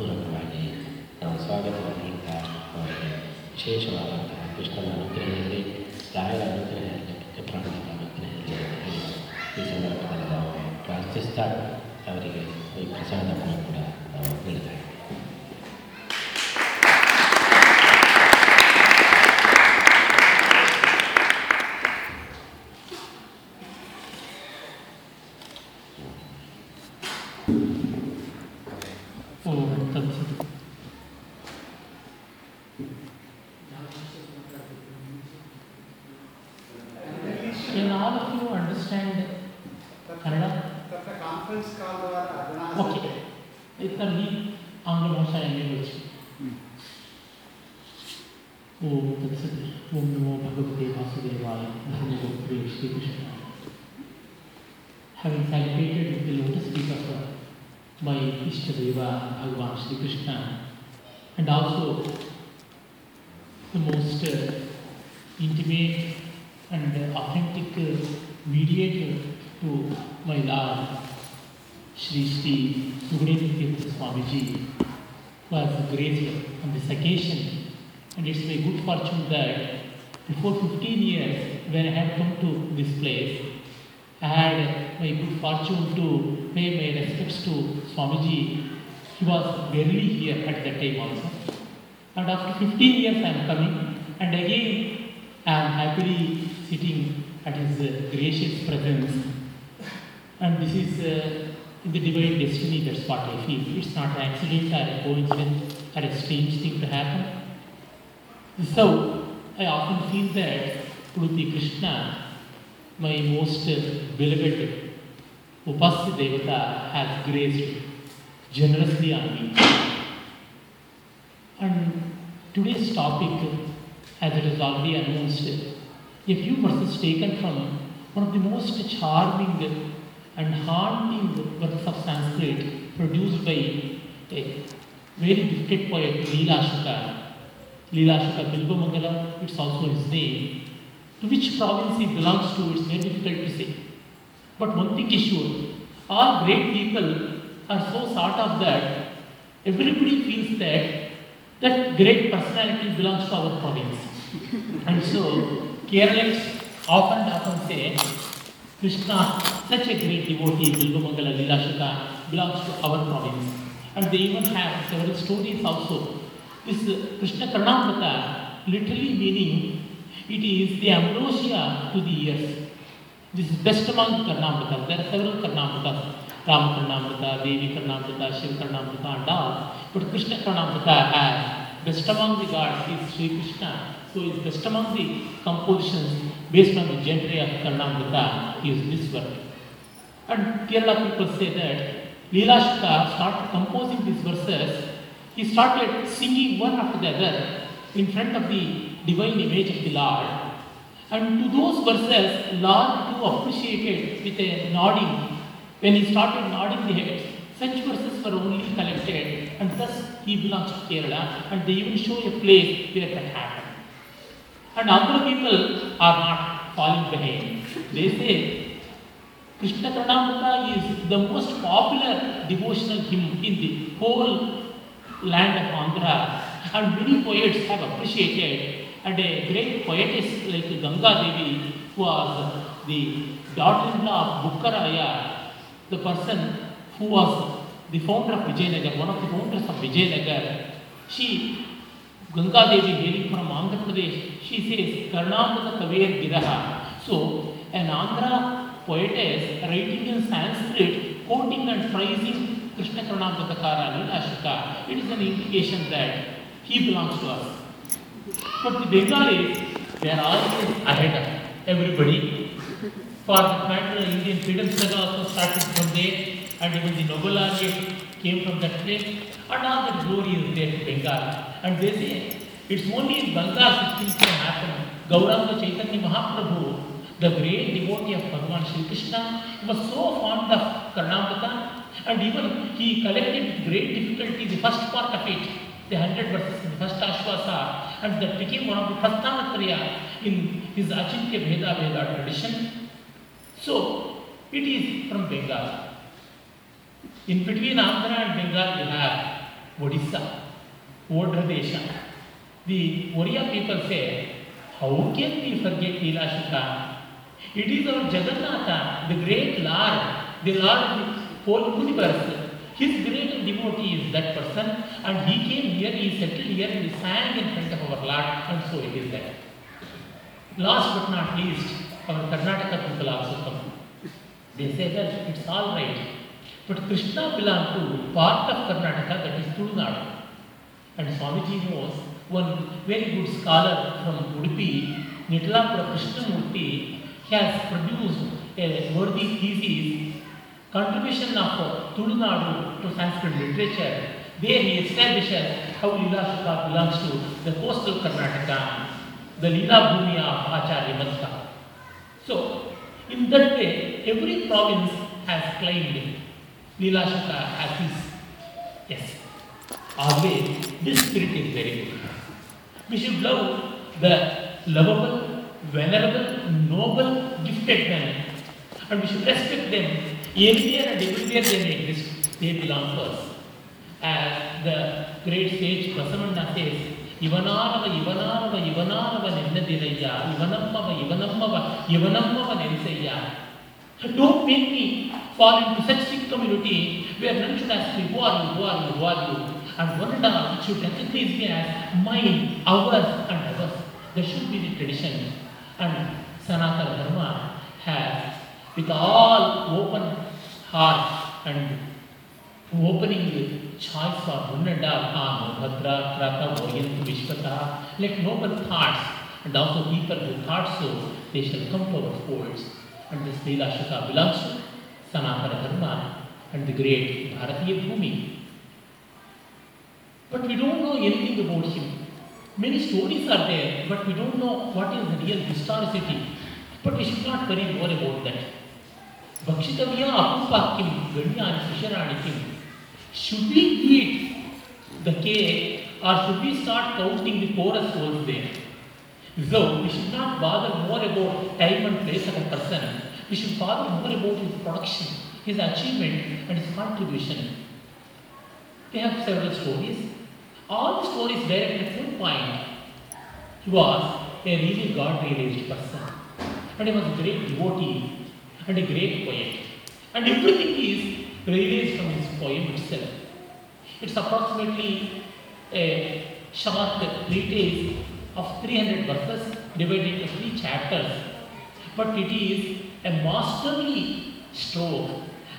ಪೂರಕವಾಗಿ ನಾವು ಸ್ವಾಗತವಾದಂಥ ಅವರಿಗೆ ವಿಶೇಷವಾದಂತಹ ಕೃಷ್ಣನ ಅನುಗ್ರಹದಲ್ಲಿ ರಾಯರ ಅನುಗ್ರಹ ಇರಲಿ ಪ್ರಾಣದ ಅನುಗ್ರಹ ಇರಲಿ ಅಂತ ಹೇಳಿ ಈ ಸಂದರ್ಭದಲ್ಲಿ ನಾವು ಪ್ರಾರ್ಥಿಸ್ತಾ ಅವರಿಗೆ ಈ ಪ್ರಸಾದವನ್ನು ಕೂಡ ನಾವು ನೀಡ್ತಾ Swamiji. He was barely here at that time also. And after 15 years I am coming and again I am happily sitting at his uh, gracious presence. And this is uh, the divine destiny, that's what I feel. It's not an accident or a coincidence or a strange thing to happen. So I often feel that Puruti Krishna my most beloved Upasya Devata has graced generously me. And today's topic, as it is already announced, a few verses taken from one of the most charming and haunting works of Sanskrit produced by a very gifted poet, Leela Shuka. Leela Shuka Bilbamangala, it's also his name. To which province he belongs to, it's very difficult to say. But one thing is sure, all great people are so sort of that everybody feels that that great personality belongs to our province. and so Keralans often often say, Krishna, such a great devotee, Bilbamangala Lilashuka, belongs to our province. And they even have several stories also. This Krishna Karnamrita literally meaning it is the ambrosia to the ears. This is best among the Karnamritas. There are several Ram Karnamrita Devi Karnamrita Shiva Karnamrita and all but Krishna Karnamrita है best among the god is Shri Krishna so is best among the composition based on the gentry of Karnamrita is this work and Kerala people say that Leela Shukla start composing this verses he started singing one after the other in front of the divine image of the lord And to those verses, Lord too appreciated with a nodding When he started nodding the head, such verses were only collected, and thus he belongs to Kerala, and they even show a place where that happened. And other people are not falling behind. They say Krishna Karnamrita is the most popular devotional hymn in the whole land of Andhra, and many poets have appreciated. And a great poetess like Ganga Devi, who was the daughter-in-law of Bukkaraya, the person who was the founder of Vijayanagar, one of the founders of Vijayanagar, she, Ganga Devi hailing from Andhra Pradesh, she says, Karnamrita Kaver Giraha. So, an Andhra poetess writing in Sanskrit, quoting and praising Krishna Karnamrita Kara Leelashuka, it is an indication that he belongs to us. But the Bengalis, they are always ahead of everybody. For that matter, Indian freedom struggle also started from there, and even the Nobel laureate came from that place, and all that glory is there to Bengal. And they say, it's only in Bengal such things can happen. Gauranga Chaitanya Mahaprabhu, the great devotee of Bhagavan Sri Krishna, was so fond of Karnamrita, and even he collected great difficulty the first part of it, the hundred verses in the first Ashwasa, and that became one of the Prasthanatraya in his Achintya Bheda Abheda tradition. So, it is from Bengal. In between Andhra and Bengal, you have Odisha, Odra Desha. The Oriya people say, how can we forget Leela It is our Jagannatha, the great Lord, the Lord of whole universe. His great devotee is that person, and he came here, he settled here, he sang in front of our Lord, and so it is that. Last but not least, our Karnataka people also come. They say that it's all right. But Krishna belongs to part of Karnataka that is Tulunadu. And Swamiji knows one very good scholar from Udupi, Nitlapura Krishnamurti, has produced a worthy thesis, contribution of Tulunadu to Sanskrit literature. There he establishes how Leela Shuka belongs to the coastal Karnataka, the Leela Bhumi of Acharya Matka. So, in that way, every province has claimed Leela Shuka as his. Yes. Always, this spirit is very good. We should love the lovable, venerable, noble, gifted men. And we should respect them anywhere and everywhere they may exist. They belong to us. As the great sage Basavanna says, ಇವನಾರವ ಇವನಾರವ ಇವನಾರವ ನೆನ್ನದಿರಯ್ಯ ಇವನಮ್ಮವ ಇವನಮ್ಮವ ಇವನಮ್ಮವ ನೆನೆಸಯ್ಯ Don't make me fall into such sick community where none should ask me, who are you, who are you, who are you? And one and all should recognize me as mine, ours, and ours. There should be the tradition. And Sanatana Dharma has, with all open heart and opening choice of good and harm, Bhadra, Krata, Orient, Vishwata. Let noble thoughts and also people who thought so, they shall come to our folds. And this Leela Shaka belongs to Sanatana Dharma and the great Bharatiya Bhumi. But we don't know anything about him. Many stories are there, but we don't know what is the real historicity. But we should not worry more about that. भक्षितव्या अपूपा किं गण्यानि शिशराणि किम् Should we eat the cake or should we start counting the chorus souls there? So we should not bother more about time and place of a person. We should bother more about his production, his achievement, and his contribution. We have several stories. All the stories direct at one point. He was a really God-realized person. And he was a great devotee and a great poet. And everything is from his poem itself. It's approximately a short treatise of 300 verses divided into three chapters. But it is a masterly stroke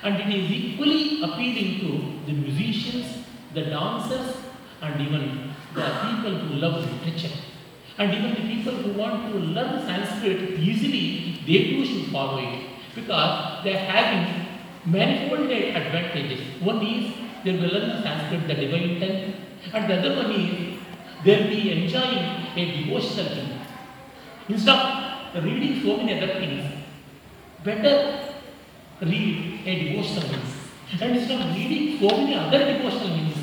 and it is equally appealing to the musicians, the dancers, and even the people who love literature. And even the people who want to learn Sanskrit easily, they too should follow it because they are having manifolded advantages. One is they will learn Sanskrit, the divine tongue, and the other one is they will be enjoying a devotional thing. Instead of reading so many other things, better read a devotional hymns. And instead of reading so many other devotional hymns,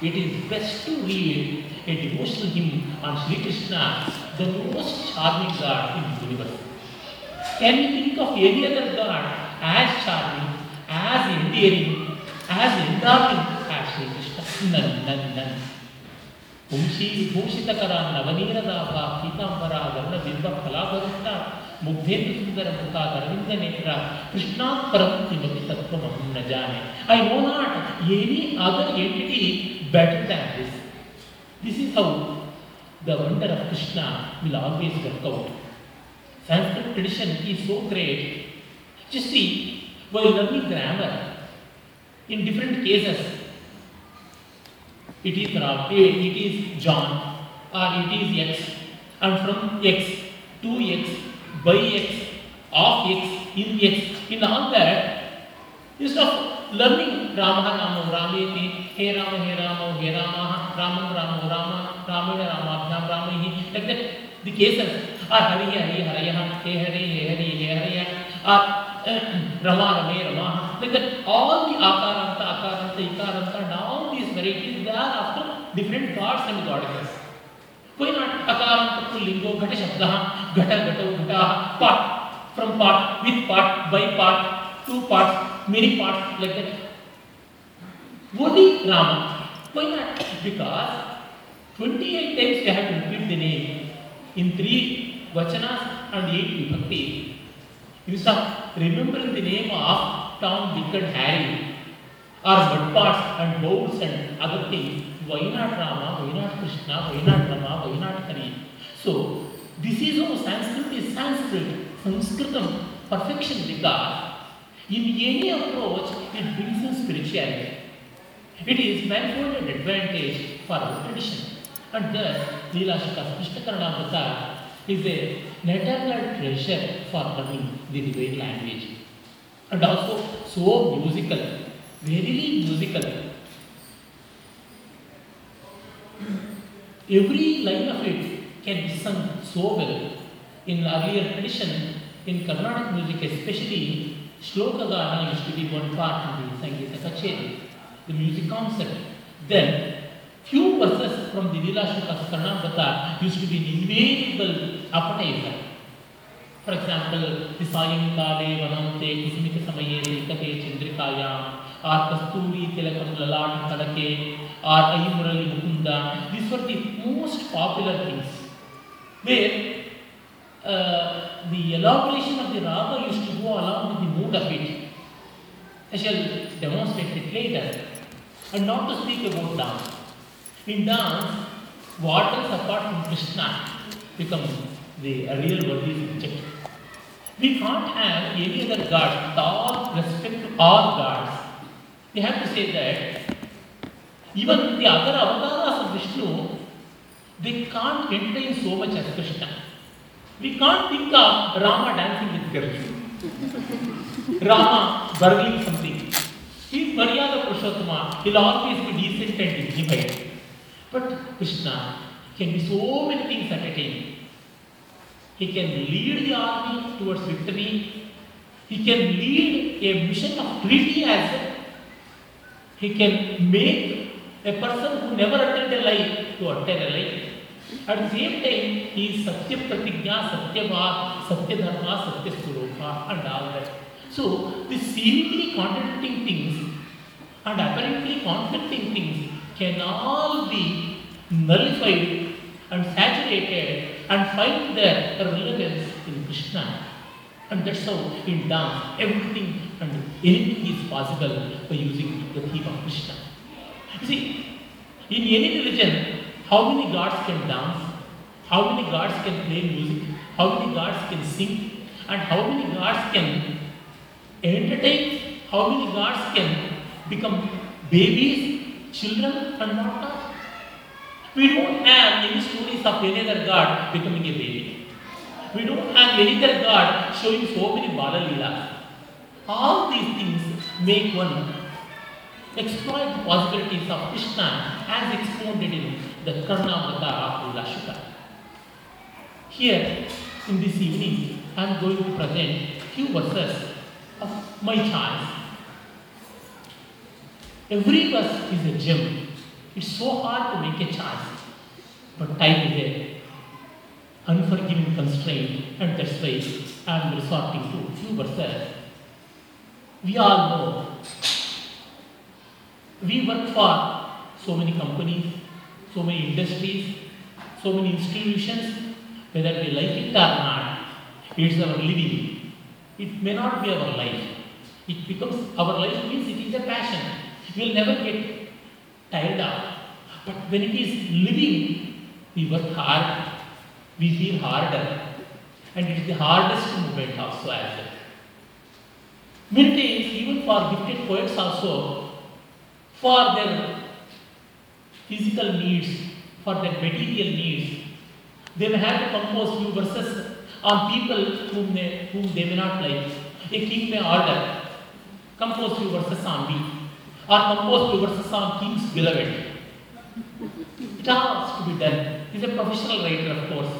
it is best to read a devotional hymn on Sri Krishna, the most charming God in the universe. Can you think of any other God as charming, as endearing, as endowing as Sri Krishna? None, none, none. ಪುಂಶಿ ಭೂಷಿತಕರ ನವನೀರದಾಭ ಪೀತಾಂಬರ ವರ್ಣ ಬಿಂಬ ಫಲಾಭರುಷ್ಟ ಮುಗ್ಧೇಂದ್ರ ಸುಂದರ ಮುಖ ಅರವಿಂದ ನೇತ್ರ ಕೃಷ್ಣಾತ್ ಪರಂ ಕಿಮಪಿ ತತ್ವಮಹಂ ನ ಜಾನೆ I know not any other entity better than this this is how the wonder of Krishna will always work out Sanskrit tradition is so great. Just see, while learning grammar, in different cases, it is Ram, it is John, or it is X, and from X to X, by X, of X, in X, in all that, instead of learning Rama, Rama, Rameti, He Rama, He Rama, He Rama, Rama, Rama, Rama, Ramana, Rama, Abhyam, Rama, like that, the cases are Hari, Hari, Haraya, He Hari, He Hari, He Haraya, or uh, Rama, Rame, Rama. Like that, all the Akaranta, Akaranta, Ikaranta, and all these varieties, they are after different gods and goddesses. कोई not अकारांत तो लिंगो घट शब्द घट घटो घटा pot from pot with pot by pot to pot many pot like that वो भी राम कोई not because 28 times they have to repeat the name in three vachanas and eight vibhakti Instead of remember the name of Tom, Dick and Harry. Or mud and bowls and other things, why not Rama, why not Krishna, why not Rama, why not Hari? So, this is how Sanskrit is Sanskrit, Sanskritam, perfection because in any approach it brings in spirituality. It is manifold advantage for our tradition. And thus, Leela Shuka Krishna Karnamrita is a natural treasure for learning the divine language. And also so musical, very musical. Every line of it can be sung so well. In earlier tradition, in Carnatic music especially, Shloka Gana used to be one part in the Sangeeta Kacheri, the music concert. Then, few verses from the Leela Shlokas Karnamrita used to be an invariable appetizer. Example, the Sayankale Vanante Kusmita Samaye Likate Chandrikaya or Kasturi Tilakam Lalati Kadake or Ayumurali Mukunda. These were the most popular things. Where uh, the elaboration of the raga used to go along with the mood of it. I shall demonstrate it later. And not to speak about dance. In dance, what else apart from Krishna becomes the real worthy subject. We can't have any other god with all respect to all gods. We have to say that even the other avatars of Vishnu, they can't contain so much as Krishna. We can't think of Rama dancing with girls. Rama burgling something. He is Maryada Purushottama. He'll always be decent and dignified. But Krishna can be so many things at a time. He can lead the army towards victory. He can lead a mission of treaty as well. He can make a person who never uttered a lie to utter a lie. At the same time, he is Satya Pratigya, Satyavad, Satya Dharma, Satya Swarupa, and all that. So, these seemingly contradicting things and apparently conflicting things can all be nullified and saturated and find their relevance in Krishna. And that's how in dance everything and anything is possible by using the theme of Krishna. You see, in any religion, how many gods can dance? How many gods can play music? How many gods can sing? And how many gods can entertain? How many gods can become babies, children, and not gods? We don't have any stories of any god becoming a baby. We don't have any god showing so many Bala Leelas. All these things make one exploit the possibilities of Krishna as expounded in the Karnamrita of Lashika. Here, in this evening, I am going to present few verses of my choice. Every verse is a gem. It's so hard to make a choice, but time is a unforgiving constraint, and that's why I am resorting to few verses. We all know we work for so many companies, so many industries, so many institutions, whether we like it or not, it's our living. It may not be our life. It becomes our life means it is a passion. We'll never get tired of. But when it is living, we work hard, we feel harder, and it is the hardest moment also as well. Even for gifted poets also, for their physical needs, for their material needs, they may have to compose few verses on people whom they, whom they may not like. A king may order, compose few verses on me, are composed towards the song King's Beloved. It has to be done. He's a professional writer, of course.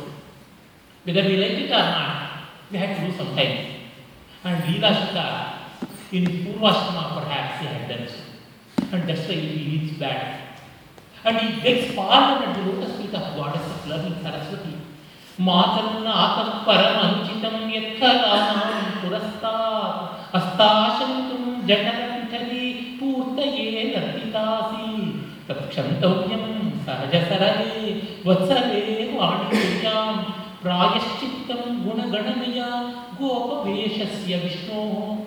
Whether we like it or not, we have to do something. And Leela Shuka, in Purvashtama, perhaps he had done so. And that's why he reads back. And he begs pardon at the lotus feet of goddess of loving Saraswati. ಮಾತನ್ನ ಆತಂ ಪರಮಂಚಿತಂ ಯತ್ಕಲಾನಾಂ ಪುರಸ್ತಾತ್ ಅಸ್ತಾಶಂತುಂ ಜನನ नर्तितासि सहजसरले वत्सले वाणिज्यां प्रायश्चित्तं गुणगणनया गोपवेशस्य विष्णोः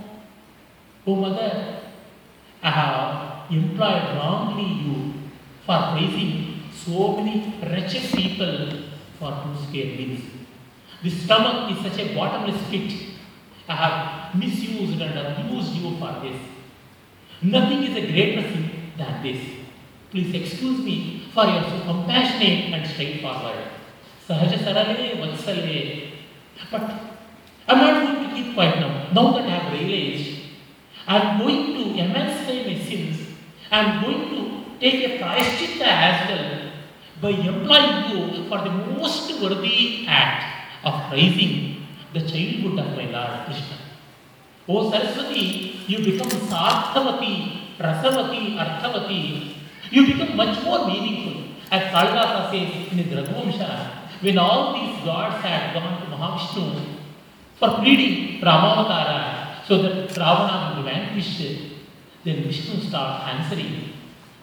O mother, I have employed wrongly you for praising so many wretched people for two square meals. The stomach is such a bottomless pit. I have misused and abused you for this. Nothing is a greater sin than this. Please excuse me for your so compassionate and straightforward. Sahaja sarale vatsale. But I'm not going to keep quiet now. Now that I have realized, I'm going to emancipate my sins. I'm going to take a prayaschitta as by employing you for the most worthy act of praising the childhood of my Lord Krishna. O Saraswati, you become Sarthavati, Rasavati, Arthavati. You become much more meaningful. As Kalidasa says in his Raghuvamsha, when all these gods had gone to Mahavishnu for pleading Ramavatara so that Ravana will be vanquished, then Vishnu starts answering.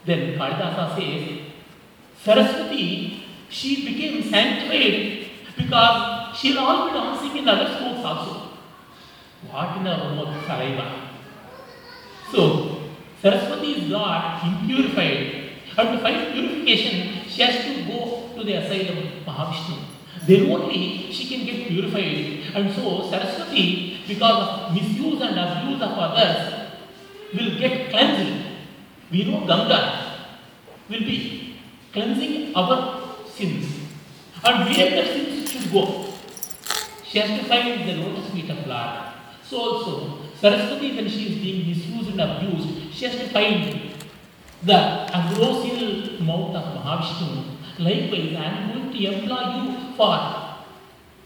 Then Kalidasa says, Saraswati, she became sanctified because she'll all be dancing in other schools also. What in a remote saliva? So, Saraswati is got impurified. And to find purification, she has to go to the asylum of Mahavishnu. Then only she can get purified. And so, Saraswati, because of misuse and abuse of others, will get cleansed. We know Ganga will be cleansing our sins. And where the sins should go, she has to find the lotus feet of Lord. So also, Saraswati, when she is being misused and abused, she has to find the ambrosial mouth of Mahavishnu. Likewise, I am going to employ you for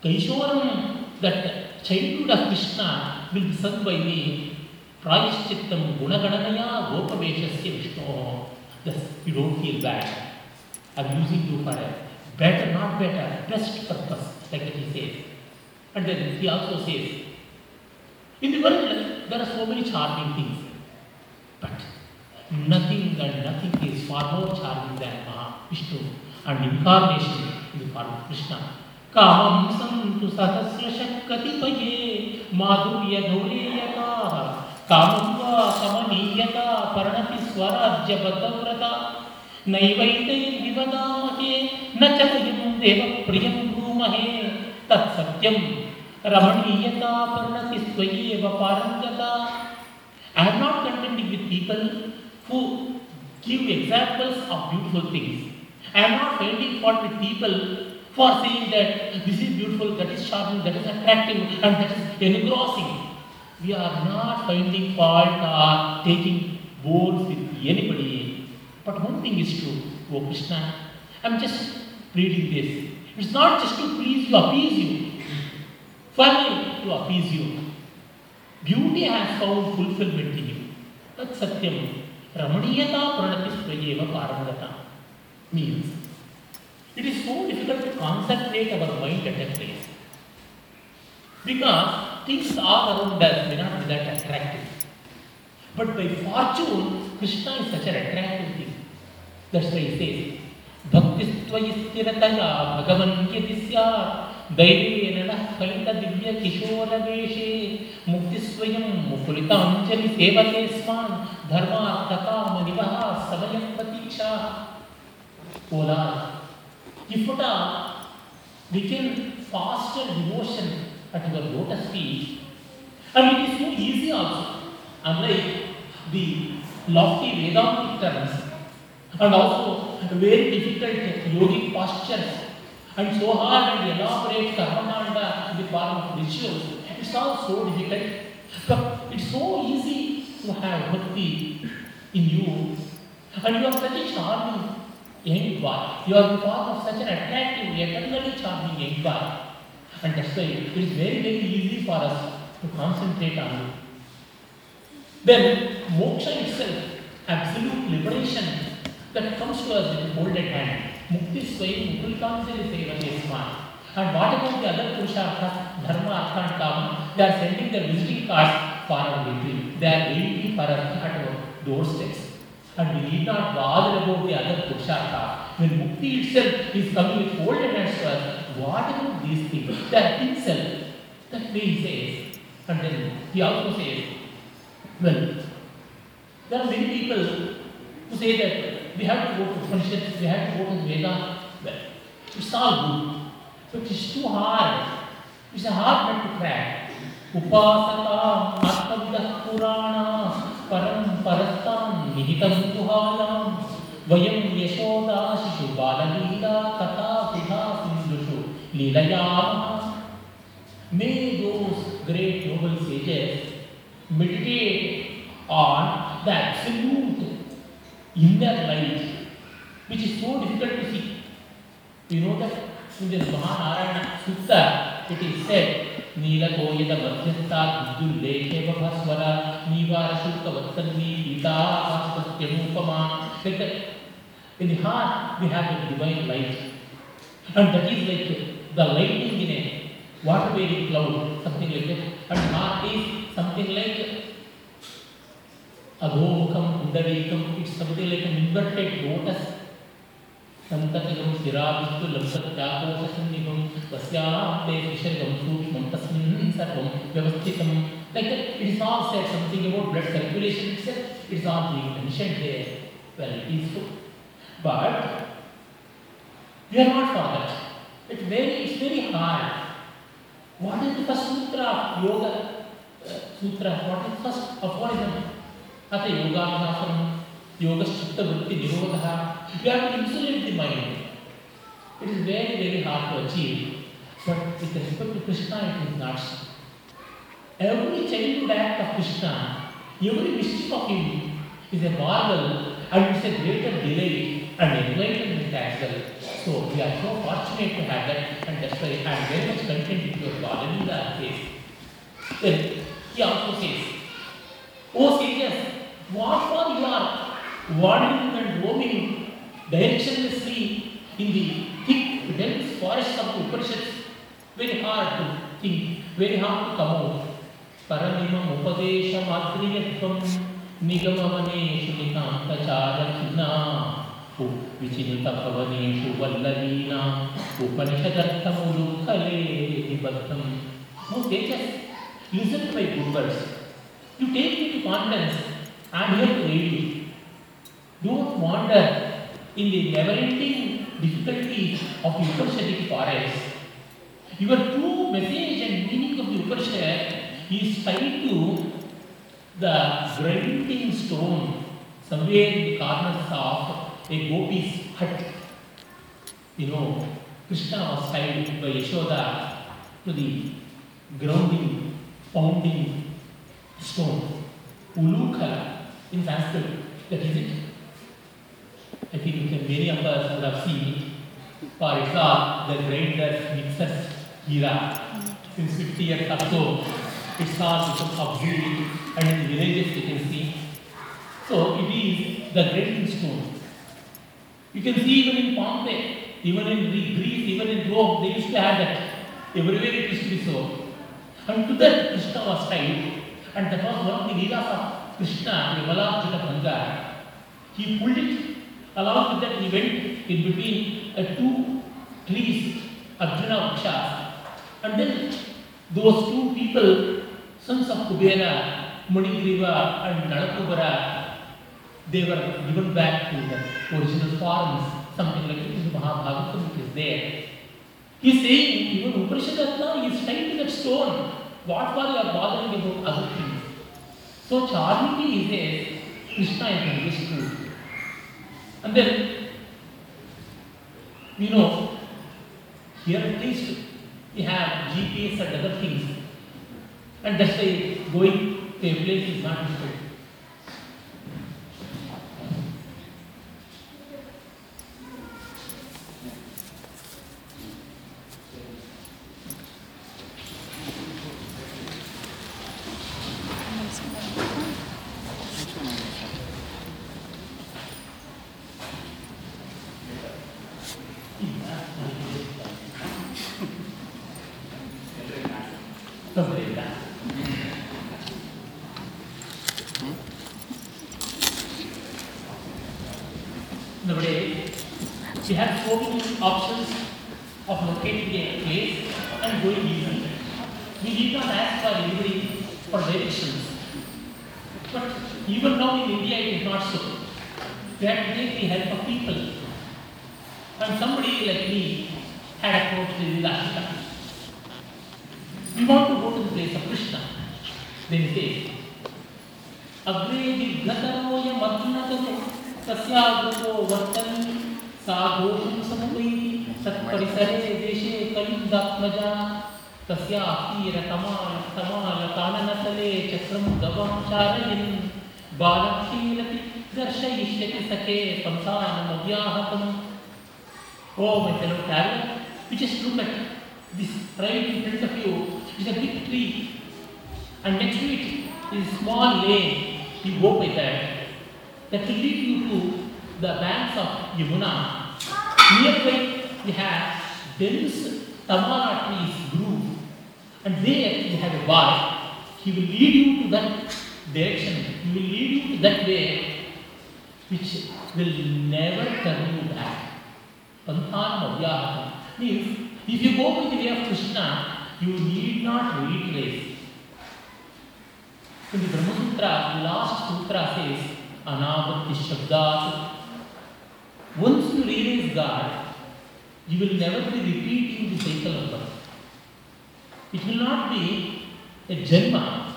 Kaishoram, that childhood of Krishna will be sung by me. Prayashchittam gunagananaya gopaveshasya Vishnu. Thus, you don't feel bad. I'm using you for a better, not better, best purpose, like that he says. And then he also says, in the world, there are so many charming things, but nothing and nothing is far more charming than Mahavishnu and incarnation in the form of Krishna. कामं सन्तु सहस्रशक्तिपये माधुर्यधुरेयकाः कामं वा कमनीयता परणति स्वराज्यपतव्रता नैवैतैर्विवदामहे न च वयं देवप्रियं भूमहे तत्सत्यं रमणीयता परणति स्वयैव पारङ्गता I am not contenting with people who give examples of beautiful things. I am not finding fault with people for saying that this is beautiful, that is charming, that is attractive, and that is engrossing. We are not finding fault or uh, taking boards with anybody. But one thing is true, O Krishna, I am just reading this. It's not just to please you, appease you. Finally, to appease you. Beauty has found fulfillment in you. That's Satyam. Parangata. Means, it is so difficult to concentrate our mind at a place. Because things all around us may not be that attractive. But by fortune, Krishna is such an attractive thing. That's why he says, भक्तिस्त्वयि स्थिरतया भगवन् यदि स्यात् दैवेन नः कलितदिव्यकिशोरवेशे मुक्तिस्वयं मुकुलिताञ्जलिसेवते स्मान् धर्मार्थकामनिवः समयं प्रतीक्षा O Lord, if at all we can foster devotion at your lotus feet, and it is so easy also, unlike the lofty Vedantic terms, and also very difficult yogic postures, and so hard and elaborate karmakanda in the form of rituals. It's all so difficult, it's so easy to have bhakti in you, and you are such a charming young boy. You are form of such an attractive, eternally charming young boy, and that's why it is very very easy for us to concentrate on you. Then moksha itself, absolute liberation that comes to us with folded hand. Mukti swayam mukulikansali sevate sman. And what about the other purusharthas, dharma, artha and kama? They are sending their visiting cards for our retreat. They are waiting for us at our doorsteps. And we need not bother about the other Purushartha. When Mukti itself is coming folded hands to us, what about these things? That itself, that way he says. And then he also says, well, there are many people who say that we have to go to Upanishads, we have to go to Veda. Well, it's all good, but it's too hard. It's a hard nut to crack. Mahanarayana Sutta, it is said, ನೀಲಗೋಯದ ಮಧ್ಯಸ್ಥಾದ್ದುಲ್ಲೇಖೇವಭಸ್ವರ ನೀವಾರ ಶುಲ್ಕವತ್ತನ್ನಿ ಗೀತಾಪತ್ಯಮೂಪಮಾ Like that. In the heart, we have a divine light. And that is like the lightning in a water-bearing cloud, something like that. And heart is something like agomukam, undavikam. It's something like an inverted lotus. संततिगम शिराविस्तु लंसत्याकोशसन्निभं तस्यान्ते विसर्गं सूक्ष्मं तस्मिन् सर्वं व्यवस्थितं all said something about blood circulation itself it is all being mentioned there well it is so but we are not for that it's very it's very hard what is the first sutra of yoga uh, sutra what is first aphorism अथ योगाभ्यासं योगश्चित्तवृत्तिनिरोधः you have to insulate the mind. It is very, very hard to achieve. But with respect to Krishna, it is not so. Every childhood act of Krishna, every mischief of him is a marvel and it's a greater delight and enlightenment as well. So we are so fortunate to have that and that's why I am very much content with your Balalinda case. Then he also says, O sages, what for you are wandering and roaming directionlessly in the thick, dense forest of the Upanishads? Very hard to think, very hard to come out. Paramimam upadeshamadriyatvam निगमवनेषु निकान्तचारचिह्ना विचिन्तभवनेषु वल्लवीना उपनिषदर्थमुलुखले निबद्धम् No teachers, listen to my good words. You take me to confidence. I am here to aid you. Don't wander in the never-ending difficulties of the Upanishadic forest. Your true message and meaning of the Upanishad is tied to the grinding stone somewhere in the corners of a gopi's hut. You know, Krishna was tied by Yashoda to the grounding, pounding stone. Ulukha in Sanskrit, that is it. I think many of us would have seen example, the grinders, mixers era. Since 50 years or so, it's all become obsolete and in villages you can see. So it is the grinding stone. You can see even in Pompeii, even in Greece, even in Rome, they used to have that. Everywhere it used to be so. And to that Krishna was tied. And that was one of the leelas of Krishna, Yamalarjuna Bhanga. He pulled it. Along with that, he went in between uh, two trees, Arjuna Vrikshas. And then those two people, sons of Kubera, Manigriva and Nalakubara, they were given back to the original forms, something like it in Mahabhagavatam, it is there. He is saying, even Upanishadatta is tied to that stone. What for you are bothering about other things? So charmingly he says, Krishna is understood. And then, you know, here at least we have GPS and other things. And that's why going to a place is not difficult. Repeating the cycle of birth. It will not be a janma,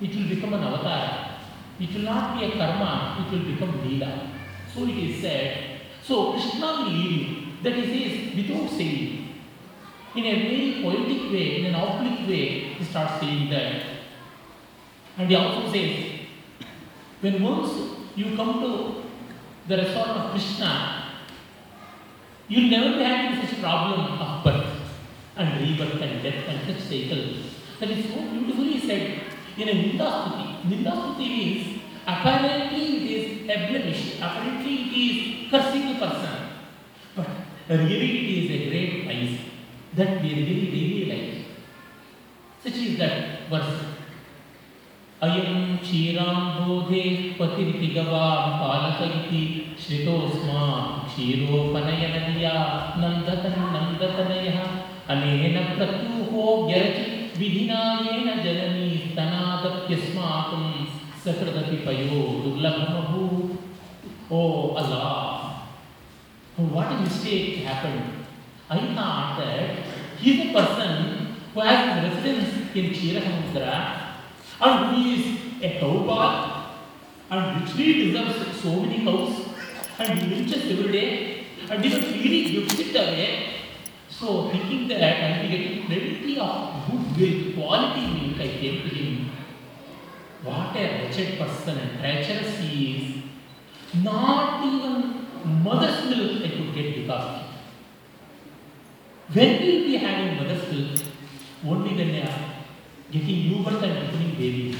it will become an avatar. It will not be a karma, it will become lila. So it is said. So Krishna will lead. That he says without saying. In a very poetic way, in an oblique way, he starts saying that. And he also says, when once you come to the resort of Krishna, you'll never be having problem of birth and rebirth and death and such cycle. That is so beautifully said in a Nindastuti. Nindastuti means apparently it is a blemish, apparently it is cursing a person. But really it is a great prize that we really, really like. Such is that verse. अयं क्षीराम्बोधे पतिरिति गवां पालक इति श्रितोऽस्मात् क्षीरोपनयनदिया नन्दतन् नन्दतनयः अनेन प्रत्यूहो व्यरचि विधिना येन जननी स्तनादप्यस्माकं सकृदपि पयो दुर्लभमभूत् Oh what a mistake happened. I thought that he is a person who has residence in Kshirasamudra and he is a cowboy and richly deserves so many cows and he every day and even freely gives it away. So thinking that I will be getting plenty of good milk, quality milk, I came to him. What a wretched person and treacherous he is. Not even mother's milk I could get because. When will be having mother's milk? Only when they are getting new birth and becoming babies.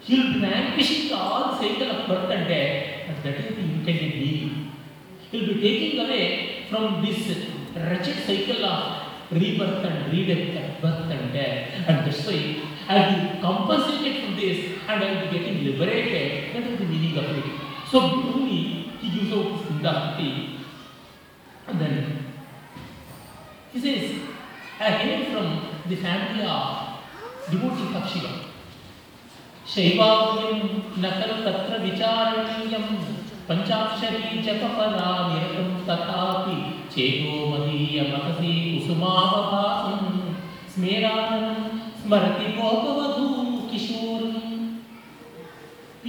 He will be vanquishing all cycle of birth and death, and that is the intended deal. He will be taking away from this wretched cycle of rebirth and redeath and birth and death. And that's why I will be compensated for this and I will be getting liberated. That is the meaning of it. So beautifully he gives out this Indahati. And then he says, I hail from the family of of Shiva. शैवाग्निं न खलु तत्र विचारणीयं पञ्चाक्षरी जपपरा निरतं तथापि चेतो मदीयमहसि कुसुमावभासं स्मेरानं स्मरति गोपवधू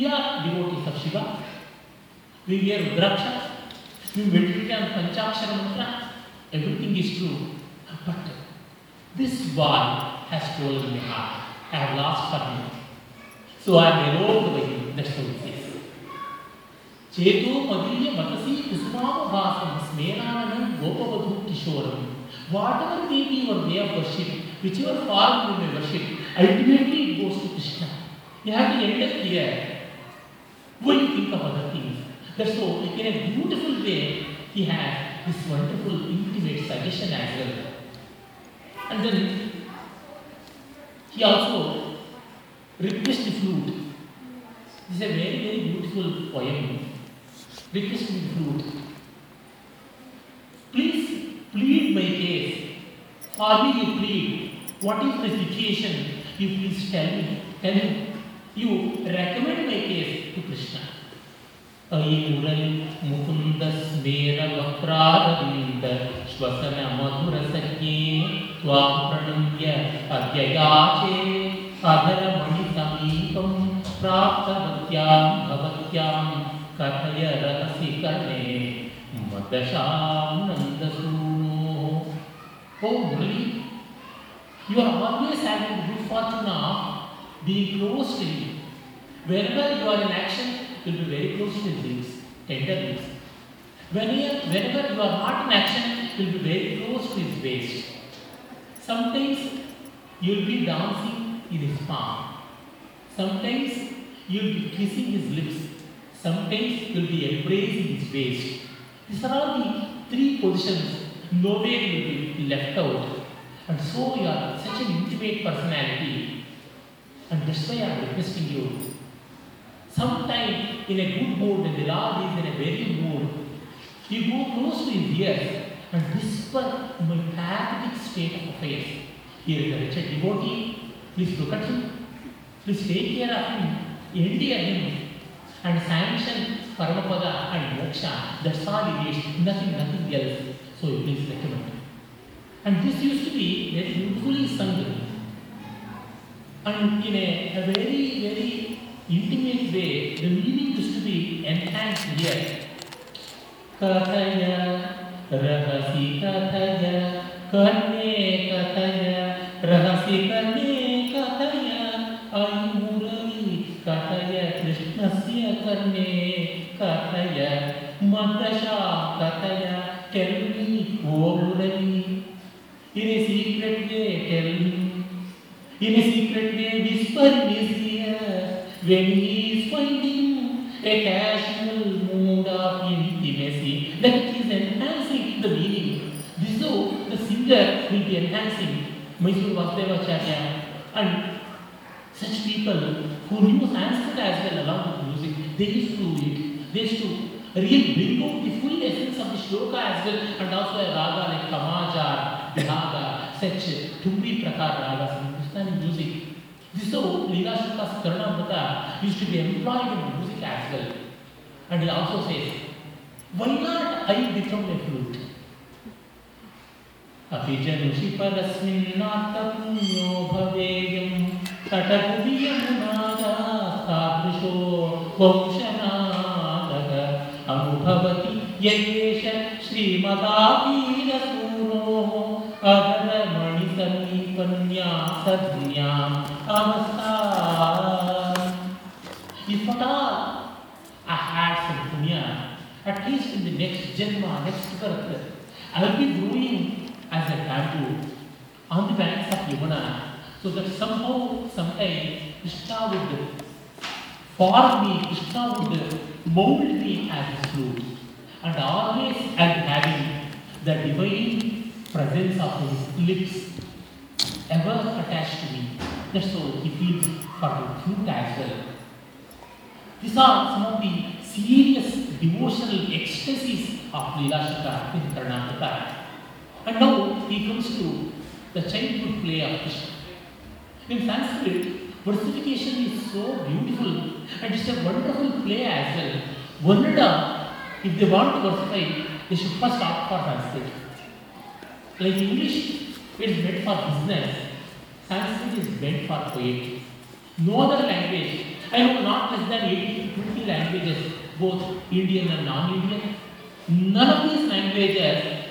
are devotees of Shiva. We wear Rudraksha. We meditate on Panchakshara mantra. Everything is true. But this boy has stolen my heart. I have lost for him. So I am alone by him. That's how it says. చేతో మదీయ మతసి కుసుమావభాసం స్మేరానం గోపవధూ కిషోరం what ever May be your way of worship which ever form you may worship ultimately it goes to Krishna you have to end up here When you think of other things, that's so in a beautiful way, he has this wonderful intimate suggestion as well. And then He also replaced the flute. This is a very, very beautiful poem. Replaced the flute. Please plead my case. For me you plead. What is the situation? You please tell me. Tell me. You recommend my case to Krishna. अयि मुरलि मुकुन्दस्मेरवक्रारविन्दर श्वसन मधुरसखे त्वां प्रणम्य अद्ययाचे अधरमणिसमीपं प्राप्तवत्यां भवत्यां कथय रहसि कर्णे मदशां नन्दसूनो ओ मुरली You are always having good fortune of being close to me. Wherever you are in action, you will be very close to things, tender things. Whenever, you are in action, will be very close to his waist. Sometimes you will be dancing in his palm. Sometimes you will be kissing his lips. Sometimes you will be embracing his waist. These are all the three positions. Nowhere you will be left out. And so you are such an intimate personality. And that's why I am requesting you. Sometime in a good mood, when the Lord is in a very mood, you go close to his ears and whisper my pathetic state of affairs. Here is a wretched devotee. Please look at him. Please take care of him. Endear him. And sanction Paramapada and Moksha. That's all it is. Nothing, nothing else. So you please recommend. And this used to be very beautifully sung. And in a, a very, very intimate way, the meaning used to be enhanced here. Kathaya, karne kathaya, rahasi karne kathaya, ayurari kathaya, krishnasya karne kathaya, madasha kathaya, tell me, O Murali, in a secret way, tell me. In a secret way, whisper his ear when he is finding a casual mood of intimacy that is enhancing the meaning. This though the singer will be enhancing Mysore Vasudevacharya and such people who knew Sanskrit as well along with music, they used to do it. They used to really bring out the full essence of the shloka as well and also a raga like Kamajar, Bihaga, such Tumri Prakar ragas in Hindustani music. This so Leela Shuka's Karnamrita used to be employed in music as well. And he also says, why not I become a flute? अपि जनुषि परस्मिन्नात्तपुण्यो भवेयं तटकुवियमुनादा तादृशो वंशनादः अनुभवति यदेष श्रीमदावीरसूनो अधरमणिसमीपन्यासज्ञाम् अवस्था next janma, next birth, I will be growing as a bamboo on the banks of Yamuna, so that somehow, sometime, Krishna would form me, Krishna would mold me as a flute, and always I am having the divine presence of his lips ever attached to me. That's how he feels for the flute as well. These are some of the serious devotional ecstasies of Leela Shuka in Karnamrita. And now he comes to the childhood play of Krishna. In Sanskrit, versification is so beautiful and it's a wonderful play as well. Varnada, if they want to versify, they should first opt for Sanskrit. Like English, it is meant for business. Sanskrit is meant for poetry. No other language. I know not less than 80 to 20 languages, both Indian and non-Indian. None of these languages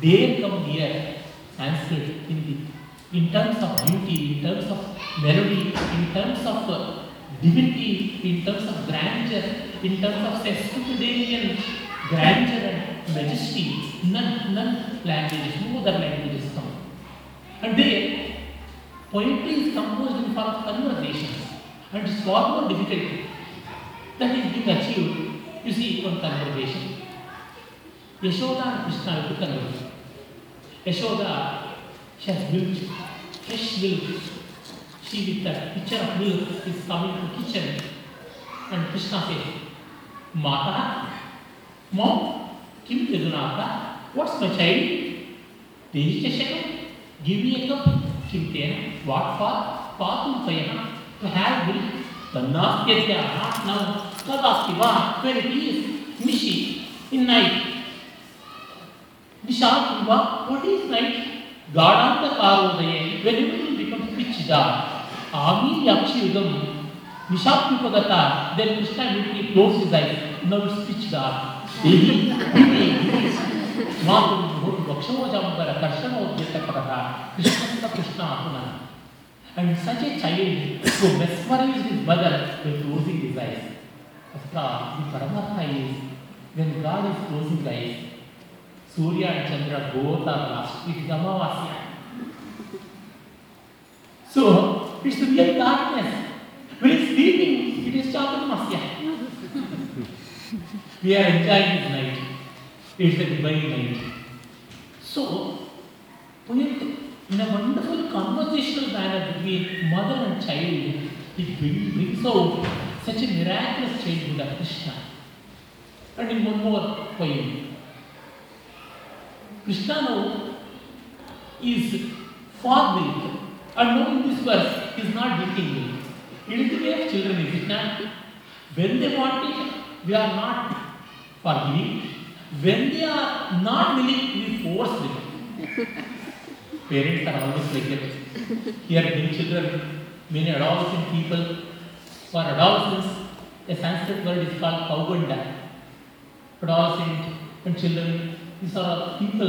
they come near Sanskrit in, the, in terms of beauty, in terms of melody, in terms of uh, divinity, in terms of grandeur, in terms of sesquipedalian grandeur and majesty. None, none languages, no other languages come. And there, poetry is composed in form of conversations and it's far more difficult. That is being achieved, you see, one conversation. Yashoda and Krishna to converse. Yashoda, she has milk, fresh milk. She with that pitcher of milk is coming to kitchen. And Krishna says, Mata, Mom, Kim Yadunatha, what's my child? Registration? Give me a cup. Kim Tena, what for? Patum Payana, to have milk. Tannastyasya, not now. Kadasti va, when it is. Nishi, in night. Nisha, what is night? Gadanta Karodaye, when it will become pitch dark. Ami Yakshiyudam, Nishapupagata, then Krishna immediately closed his eyes. Now it's pitch dark. Devi, Devi, ಮಾತು ವಕ್ಷಮೋಜಾಂಬರ ಕರ್ಷಣೋದ್ಯತಕರಃ ಕೃಷ್ಣಂತ Krishna ಅಪುನ And such a child who mesmerized his mother by closing his eyes. After the Paramatma is when God is closing the eyes, Surya and Chandra both are lost. It is Amavasya. So, it's the real darkness. When it's sleeping, it is Chaturmasya. we are enjoying this night. It's a divine night. So, when in a wonderful conversational manner between mother and child, it brings out such a miraculous childhood of Krishna. And in one more poem, Krishna now is for milk. And now in this verse, he is not drinking milk. It is the way of children, is it not? When they want it, we are not for giving. When they are not willing, we force them. Parents are always like that. Here, many children, many adolescent people, For adolescents, the Sanskrit word is called Pauganda. Adolescent and children, these are people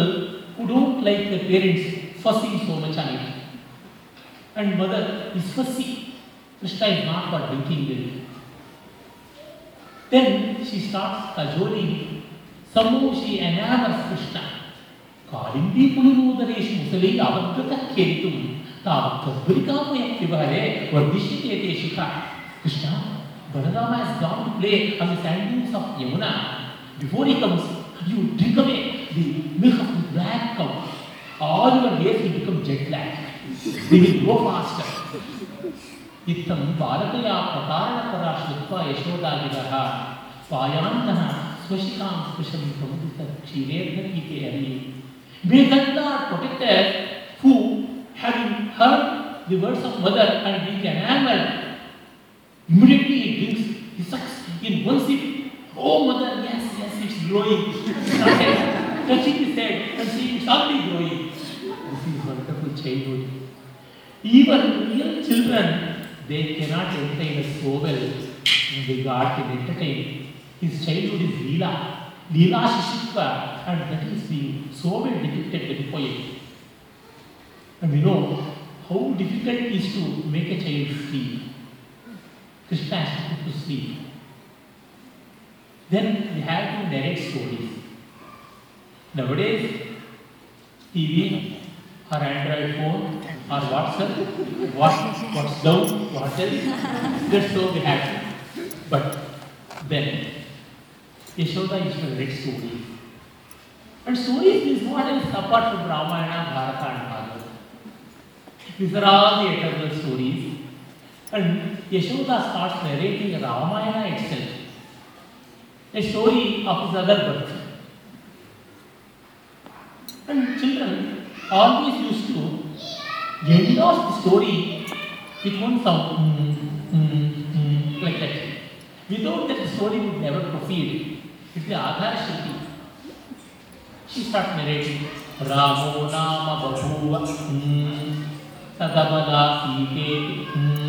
who don't like their parents fussing so much on it. And mother is fussy. Krishna is not for drinking milk. Then she starts cajoling. Somehow she enamors Krishna. Kalindi ಪುಳಿರುವುದರೇಶು ಮುಸಲಿ ಯಾವತ್ತ ಕೇಳಿತು ತಾವತ್ತ ಬರಿಕಾಪಯಕ್ಕೆ ಬಹರೆ ವರ್ಧಿಷ್ಯತೆ ಶಿಖಾ Krishna, Balarama has gone to play on the sand dunes of Yamuna. Before he comes, you drink away the milk of the black cow. All your days will become jet lag. They will go faster. इत्थं बालकया प्रकारणपरा श्रुत्वा यशोदागिरः पायान्तः स्वशिकां स्पृशं प्रमुदित क्षीरेर्धनीते Hari May that Lord protect us who, having heard the words of mother and being enamored, immediately he drinks, he sucks in one sip. Oh mother, yes, yes, it's growing. Touching his head and seeing it's already growing. This is wonderful childhood. Even real children, they cannot entertain us so well. The God can entertain. His childhood is Leela. Leela Shishitva, and that is being so well depicted by the poet. And we know how difficult it is to make a child sleep. Krishna has put to sleep. Then we have to narrate stories. Nowadays, TV or Android phone or WhatsApp, what, what's down, what else, that's so we have. But then, Yashoda used to read stories. And stories is what is apart from Ramayana, Bharata and Bhagavata. These are all the eternal stories. And Yashoda starts narrating Ramayana itself. A story of his other birth. And children always used to endorse the story with one sound, mm, mm, mm, like that. Without that, the story would never proceed. It's the Adhar Shruti. She starts narrating. Ramo nama babuva sadamala siteti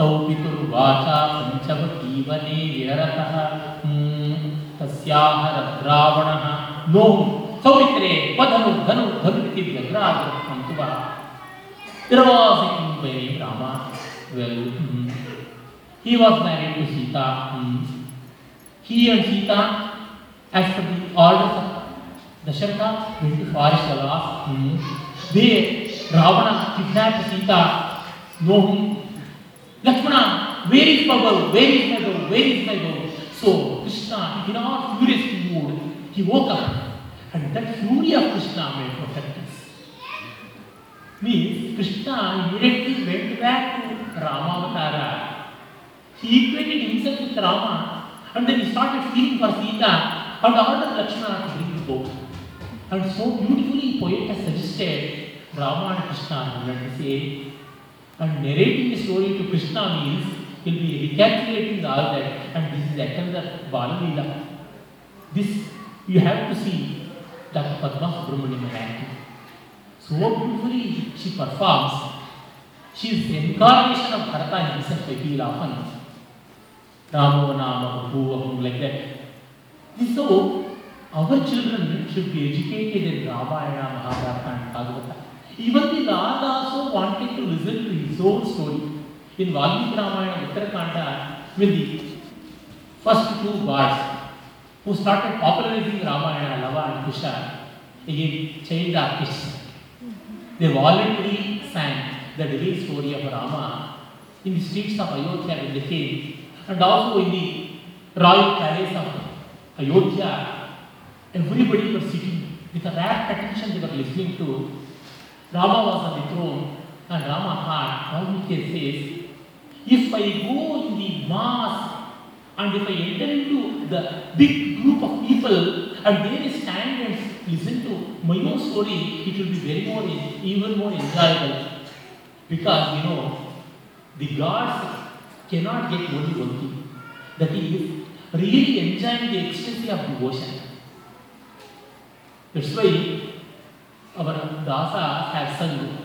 तौ पितुर्वाचा पञ्चमजीवने विहरतः तस्याह रद्रावणः no सौमित्रे पधनु धनु There was a king by name Rama. Well, mm, he was married to Sita. Mm. He and Sita, as per the orders of Dasharatha, went to forest. Mm. They, Ravana kidnapped Sita. No, Lakshmana, where is my bow? Where is my bow? Where is my bow? So Krishna, in all furious mood, he woke up, and that fury of Krishna may protect us. Means Krishna immediately went back to Ramavatara. He equated himself with Rama, and then he started feeling for Sita. and ordered Lakshmana to bring the boat. And so beautifully poet has suggested Rama and Krishna in the same. And narrating the story to Krishna means he'll be recapitulating all that and this is another Balalila. This you have to see Dr. Padma Subramanian acting. So beautifully she performs. She is the incarnation of Bharata himself, I feel often. Ramo Nama Bhuvaham, like that. So, our children should be educated in Ramayana, Mahabharata, and Bhagavata. Even the Lord also wanted to listen to his own story. In Valmiki Ramayana, Uttarakanda, when the first two gods who started popularizing Ramayana, Lava and Kusha, again child artists, they voluntarily sang the real story of Rama in the streets of Ayodhya when they came, and also in the royal palace of Ayodhya. Everybody was sitting with a rapt attention they were listening to. Rama was on the throne, and Rama heard, Valmiki says, if I go in the mass and if I enter into the big group of people and they stand and listen to my own story, it will be very more, even more enjoyable. Because you know, the gods cannot get only one thing. That is really enjoying the ecstasy of devotion. That's why our Dasa has sung.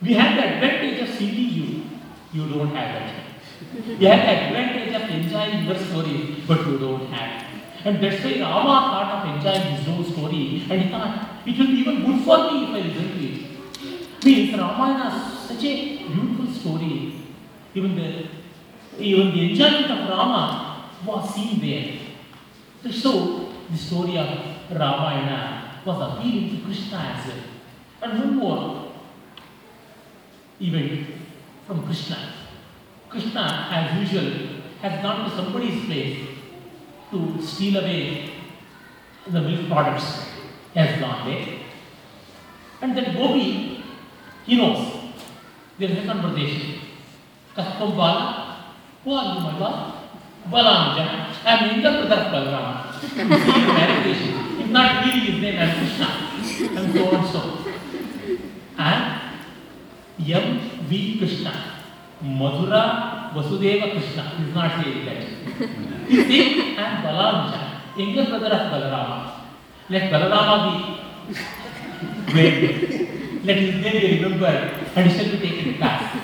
We have the advantage of singing you. Don't have that. You have the advantage of enjoying your story, but you don't have. And that's why Rama thought of enjoying his own story, and he thought it will be even good for me if I listen to it. Means Ramayana is such a beautiful story. Even the even the enjoyment of Rama was seen there. So the story of Ramayana was appealing to Krishna as well. And one more event from Krishna. Krishna, as usual, has gone to somebody's place to steal away the milk products. He has gone there. And that Gopi, he knows. There is a conversation. Kastam Bala, who are you, my Bala? Balanuja. I am in the brother of Balarama. See the verification. Not really his name, am Krishna. And so and so. And M. V. Krishna. Madhura Vasudeva Krishna. Is not saying that. He saying, I am Balanuja, younger brother of Balarama. Let Balarama be great. Let his name be remembered and he shall be taken class.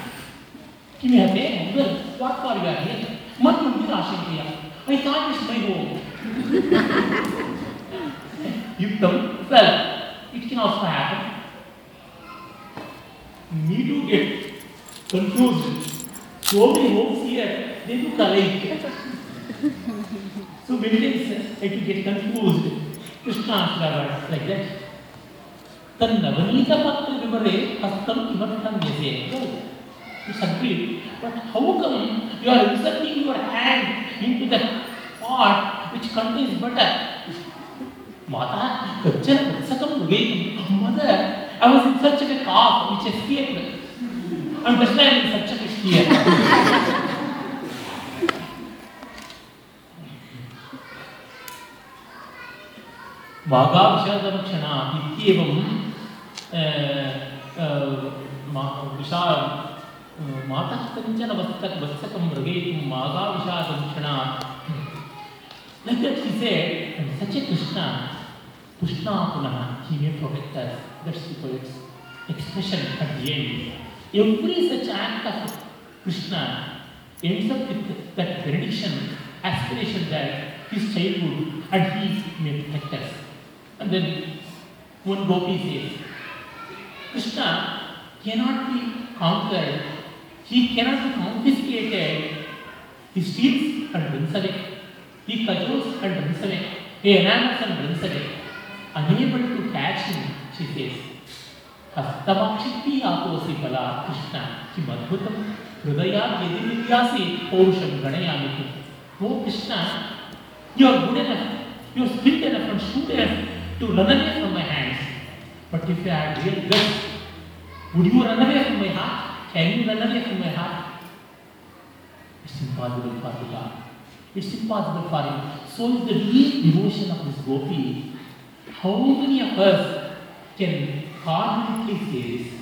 Give me a name. What for you are here? What would be Rashipriya? I thought it's my home. yuktam, well, it can also happen. Me too get confused. So many homes here, they look alike. so many they I to get confused. Just transfer like that. Tannavanika remember Hastam Kimartam Yase. It's agreed. But how come you are inserting your hand into the pot which contains butter? Mother, the children, such a weak mother. I was in such a cough, which is fear. I'm just in such a fear. वागाभिषादलक्षण इत्येवं विषा मातः कञ्चन वस्तक वस्तकं मृगयितुं वागाभिषादलक्षणात् Like that he said, such a Krishna Krishna Punaha, he may protect us. That's the poet's expression at the end. Every such act of Krishna ends up with that benediction, aspiration that his childhood and he may protect us. And then one gopi says, Krishna cannot be conquered, he cannot be confiscated. He steals and brings away. He cajoles and brings away. He enamors and brings away. Unable to catch him, she says, हस्तमाक्षिप्ति आपोऽसि बला कृष्णा किमद्भुतं हृदयात् यदि निर्यासि पौरुषं गणयामि किम् ओ Krishna you are good enough you are skilled enough and should enough to run away from my hands but if you had real guts would you run away from my heart can you run away from my heart it's impossible for the god it's impossible for him so is the deep devotion of this gopi How many of us can confidently say this?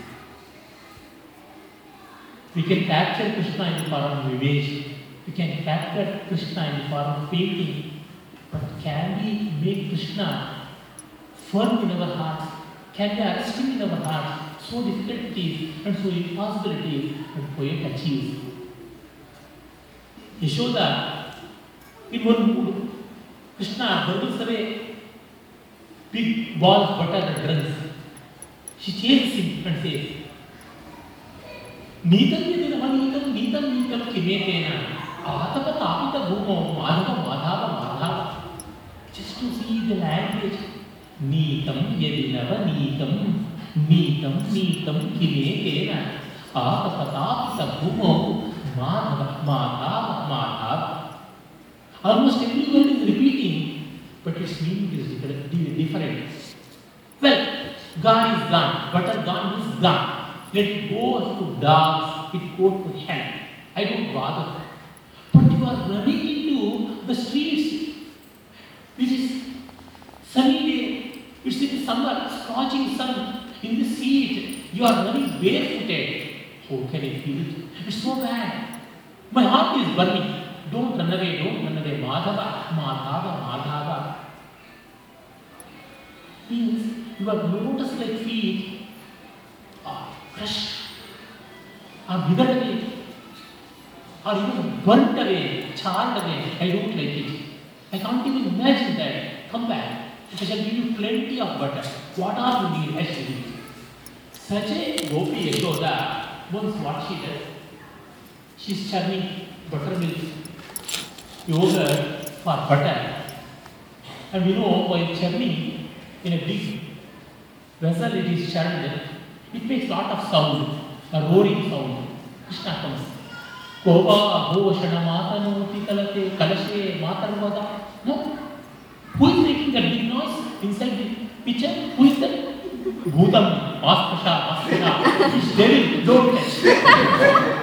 We can capture Krishna in the form of vivation. We can capture Krishna in the form of painting. But can we make Krishna firm in our hearts? Can we arrest in our hearts? So difficult it is and so impossible it is, but poet achieves. Yashoda, in one mood, Krishna burbles away big ball of butter and runs. She chases him and says, नीतं यदि नवनीतं नीतं नीतं किमेतेन आतपतापितभूमौ Madhav Madhav Madhav just to see the language नीतं यदि नवनीतं नीतं नीतं किमेतेन आतपतापितभूमौ Madhav Madhav Madhav almost every word is repeating but its meaning is different- different well gone is gone butter gone is gone let it go to dogs, it go to hell. I don't bother. But you are running into the streets. This is sunny day. It's in summer, scorching sun. In the seat. you are running barefooted. How can I feel it? It's so bad. My heart is burning. Away, don't run away. Madhava, Madhava, Madhava. Means your lotus like feet are crushed, are withered away, or even burnt away, charred away. I don't like it. I can't even imagine that. Come back. I shall give you plenty of butter. What are you need? I shall give you. Such a gopi Yashoda, once what she does, she's churning buttermilk, yogurt for butter. And you know, while churning in a big vessel, it is churned, it makes lot of sound, a roaring sound. Krishna comes. Kova bhoshana matanoti kalate kalashe matarvada. No. Who is making that big noise inside the pitcher? Who is that? Bhutam, Maspasha. It's devil, don't touch.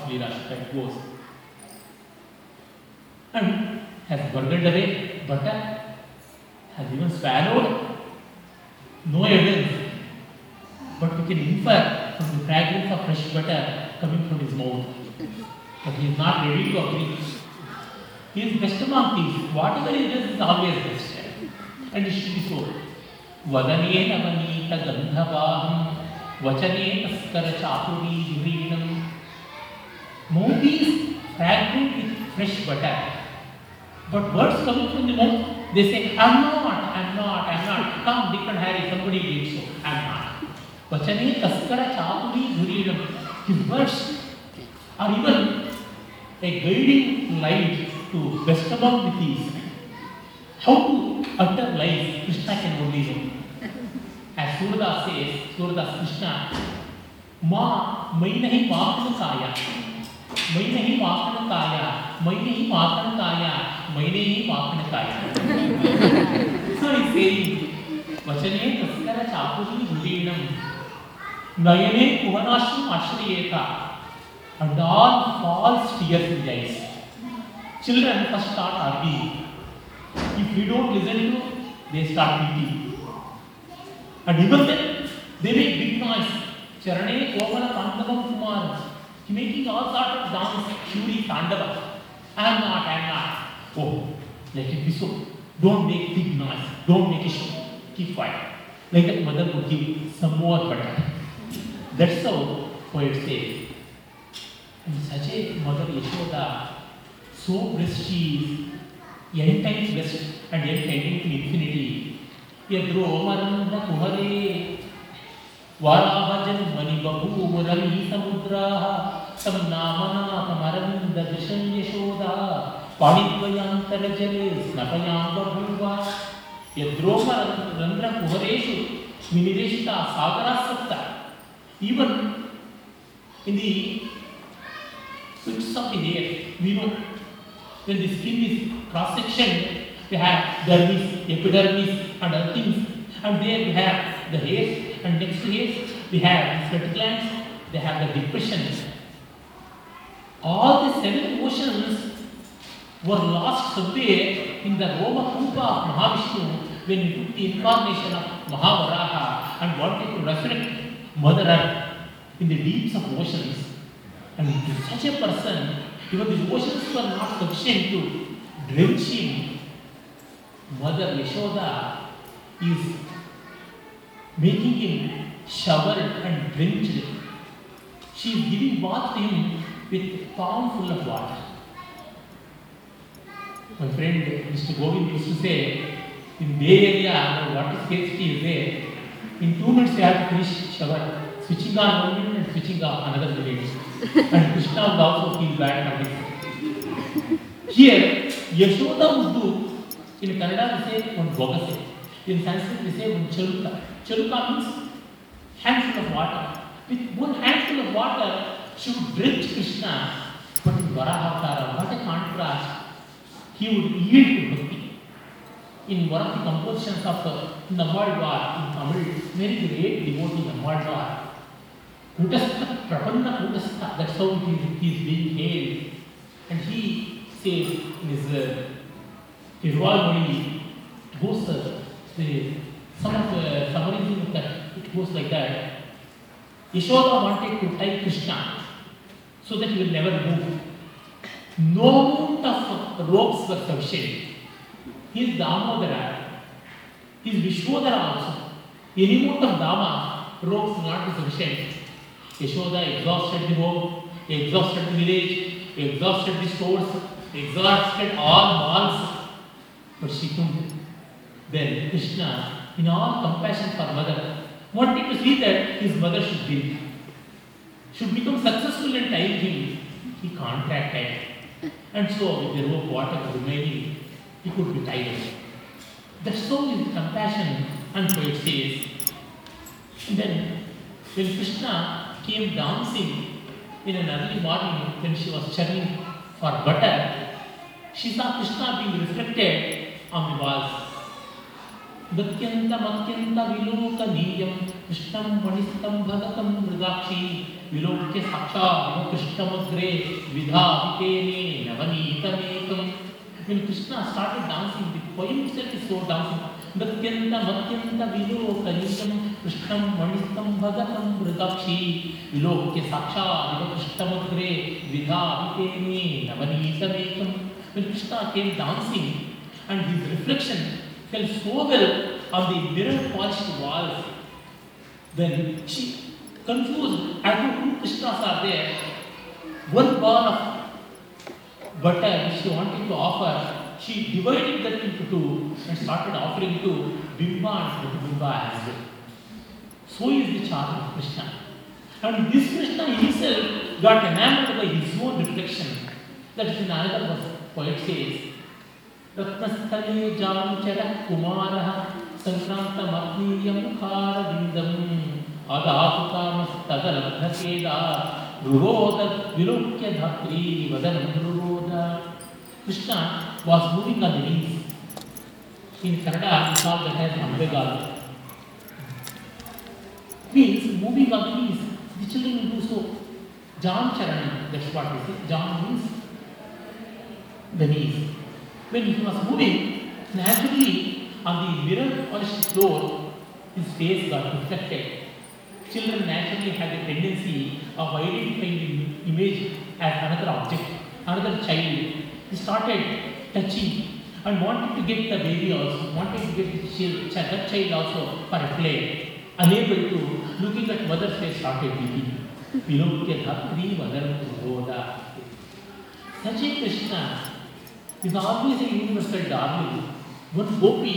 Leela that goes. And has burgled away butter, has even swallowed. No evidence. But we can infer from the fragrance of fresh butter coming from his mouth. But he is not ready to agree. He is best among thieves. Whatever he does is always best. And it should be so. वदने नवनीत गंधवाहं वचने तस्कर चातुरी धुरीणम Mouth is fragrant with fresh butter. But words coming from the mouth, they say, I'm not, I'm not, I'm not. Come, Dick and Harry, somebody did so. I'm not. Vachane taskara chaturi dhurinam. His words are even a guiding light to best among the thieves. How to utter lies, Krishna can only know. As Surdas says, Surdas Krishna, Ma, मैं नहीं माखन काया मैं नहीं माखन काया मैं नहीं माखन काया मैं नहीं माखन काया he's saying वचने तस्कर चापुरी धुरीणम नयने कुहनाश्रम आश्रयेता and all false tears in the eyes children first start arguing if we don't listen to they start beating and even then they make big noise चरणे कोमल Tandavam Kumar making all sorts of sounds, Shuri Tandava. I'm not, I'm not. Oh, let it be so. Don't make big noise. Don't make a show. Keep quiet. Like that mother would give some more butter. That's how poet says. And such a mother Yashoda, so blessed she is, n times blessed and yet tending to infinity. ಯದ್ರೋಮರಂದ ಕುಹರೇ वाराहजन्मनि बभूवरली समुद्राः तं नामनाथमरविन्ददृशं यशोदा पाणिद्वयान्तरजले स्नपयां बभूव यद्रोमरन्ध्रकुहरेषु विनिरेशिता सागरासक्ता pits of the hair, we know when the skin is cross-sectioned, we have dermis, epidermis and other things. And there we have the hairs and next hairs we have sweat glands, they have the depressions. All the seven oceans were lost somewhere in the Roma Kupa of Mahavishnu when he took the incarnation of Mahavaraha and wanted to resurrect Mother Earth in the deeps of oceans. And such a person, even the oceans were not sufficient to drench him. Mother Yashoda is making him shower and drenched. She is giving bath to him with palm full of water. My friend Mr. Govind used to say, in Bay Area, the water scarcity is there. In two minutes, you have to finish shower, switching on one minute and switching off another minute. and Krishna would also feel bad for this. Here, Yashoda would do, in Kannada we say one bogase, in Sanskrit we say one chaluka. Chaluka means handful of water. With one handful of water, she would drench Krishna. But in Varahavtara, what a contrast. He would yield to bhakti. In one of the compositions of uh, Nammalvar in Tamil, very great devotee Nammalvar, Kutastha, Prapanna Kutastha, that's how he he is being hailed. And he says in his uh, it goes, uh, the, some of the summarizing that, it goes like that. Yashoda wanted to tie Krishna so that he will never move. No amount of ropes were sufficient. He is Damodara. He is Vishwadara also. Any amount of Dama, ropes will not be sufficient. Yashoda exhausted the home, exhausted the village, exhausted the stores, exhausted all malls. But she couldn't. Then Krishna, in all compassion for mother, wanted to see that his mother should be, should become successful and tying him. He contracted. And so, with the rope water remaining, he could be tied. The soul is compassion, and so it says. And then, when Krishna came dancing in an early morning when she was churning for butter, she saw Krishna being reflected on the walls. गत्यन्तमत्यन्त विलोकनीयं कृष्णं मणिस्तं भगतं मृगाक्षी। विलोक्य साक्षात् कृष्णमग्रे विधावितेने नवनीतमेकम् When Krishna started dancing, the poem itself is so dancing. गत्यन्तमत्यन्त विलोकनीयं कृष्णं मणिस्तं भगतं मृगाक्षी। विलोक्य साक्षात् कृष्णमग्रे विधावितेने नवनीतमेकम् When Krishna came dancing and his reflection so well on the mirror polished walls. Then she, confused as to who Krishnas are there, one ball of butter which she wanted to offer, she divided that into two and started offering to Bimba and Pratibimba as well. So is the charm of Krishna. And this Krishna himself got enamored by his own reflection. That is another verse, poet says, रत्नस्थले जानुचरः कुमारः सङ्क्रान्तमग्नीयमुखारविन्दम् अदातु कामस्तदलब्धकेदा रुरोद विलोक्य धात्री वदनं रुरोद was moving on the knees. In Kannada, we call that as Ambegal. Means moving on the knees. The children will do so. Jan Charan, that's what we say. Jan means the knees. When he was moving, naturally on the mirror polished floor, his face got reflected. Children naturally have a tendency of identifying the image as another object, another child. He started touching and wanted to get the baby also, wanted to get the child, child also for a play. Unable to, looking at mother's face, started weeping. Dhatri mother Boda. Such a Krishna is always a universal darling. One gopi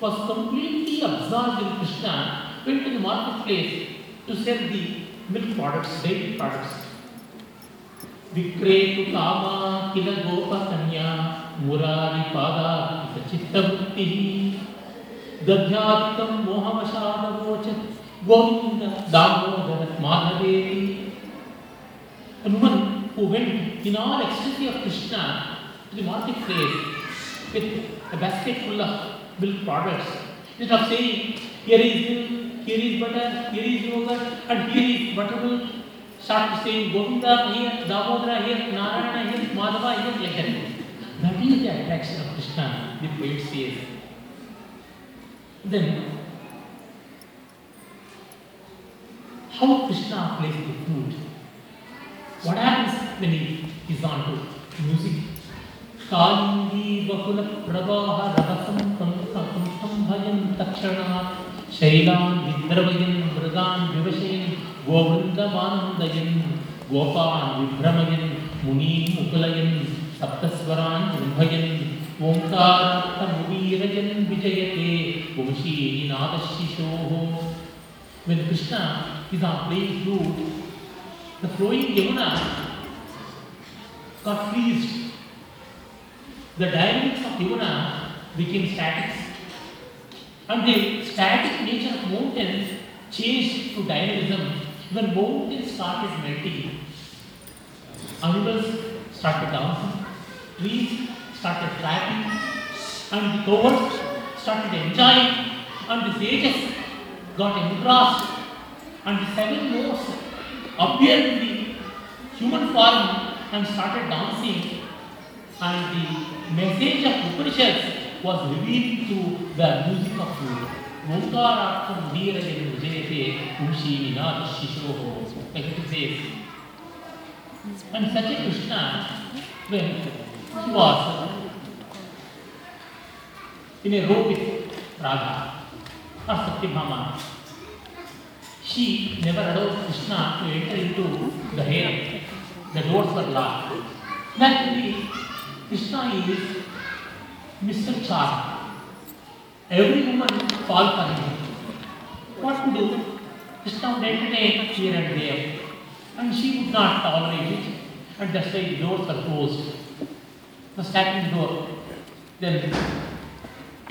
was completely absorbed in Krishna, went to the marketplace to sell the milk products, dairy products. विक्रेतु comma kill गोपकन्या मुरारिपादा चित्तवृत्तिः दध्यादिकं मोहवशादवोचत् Govind Damodar माधवेति And woman who went in all ecstasy of Krishna the marketplace with a basket full of milk products, instead of saying, here is milk, here is butter, here is yogurt, and here is buttermilk, start saying Govinda here, Damodara here, Narayana here, Madhava here, like that. That is the attraction of Krishna, the poet says. Then, how Krishna plays the flute? What happens when he is on to music? Kalindi बहुल प्रवाह रभसं कंसं भयं तक्षणात् शैलान् विद्रवयन् मृगान् विवशयन् गोवृन्दमानन्दयन् गोपान् विभ्रमयन् मुनीन् मुकुलयन् सप्तस्वरान् जृम्भयन् ओङ्कारार्थमुदीरयन् विजयते वंशीनादशिशोः When Krishna is on playing flute, the flowing Yamuna got freezed. The dynamics of Yamuna became static. And the static nature of mountains changed to dynamism when mountains started melting. Animals started dancing, trees started clapping, and the cowards started enjoying, and the sages got engrossed, and the seven notes appeared in the human form and started dancing, and the message of Upanishads was revealed through the music of veerajan vijayate umshi vinad shishoho. Like it says. And such a Krishna, when he was in a row with Radha or Satyabhama, she never allowed Krishna to enter into the harem. The doors were locked. Naturally, Krishna is Mr. Charm. Every woman fall for him. What to do? Krishna would entertain here and there, and she would not tolerate it, and that's why doors were closed. The starting door. Then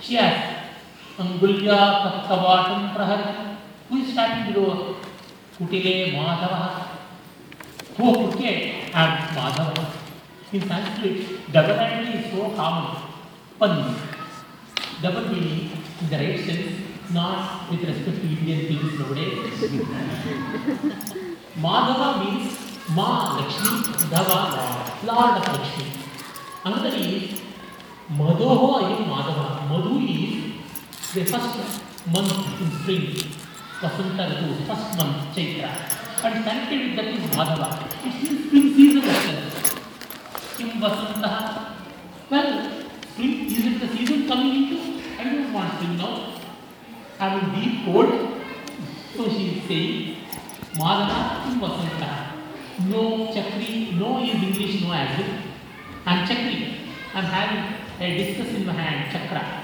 she asked, Angulya Kattavatam Prahar. Who is starting the door? Kutile Madhava. Who Kutile and Madhava. In Sanskrit, double entry is so common. Pan. Double meaning in the right sense, not with respect to Indian things nowadays. Madhava means Ma Lakshmi, Dhava, Lord of Lakshmi. Another is Madhoho Ayam Madhava. Madhu is the first month in spring. Vasanta Ritu, first month, Chaitra. And connected with that is Madhava. It's in spring season itself. Kim Vasanta. Well, is it the season coming into? I don't want to know. I'm in deep cold. So she is saying, Madhava Kim Vasanta. No Chakri, no is English, no well. I'm Chakri. I'm having a discus in my hand, Chakra.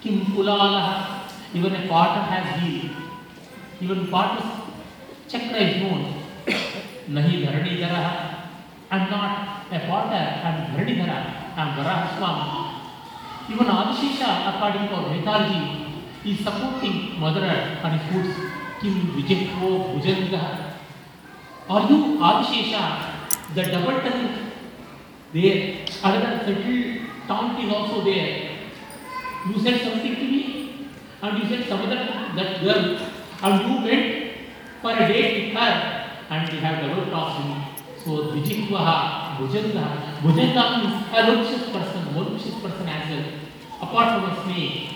Kim Kulalaha. Even a potter has heel. Even potter's chakra is known. Nahi Dharanidhara. I'm not a potter, I'm Dharanidhara. I'm Varahaswami. Even Adishesha, according to our mythology, is supporting Mother Earth and foods. Kim Vijaypo Bhujanga. Are you Adishesha, the double tongue there? Another subtle taunt is also there. You said something to me, and you said some other that girl, and you went for a date with her, and you have double talked to me. So Vijikvaha, Bhujanga, Bhujanga means a malicious person, malicious person as well. Apart from a snake.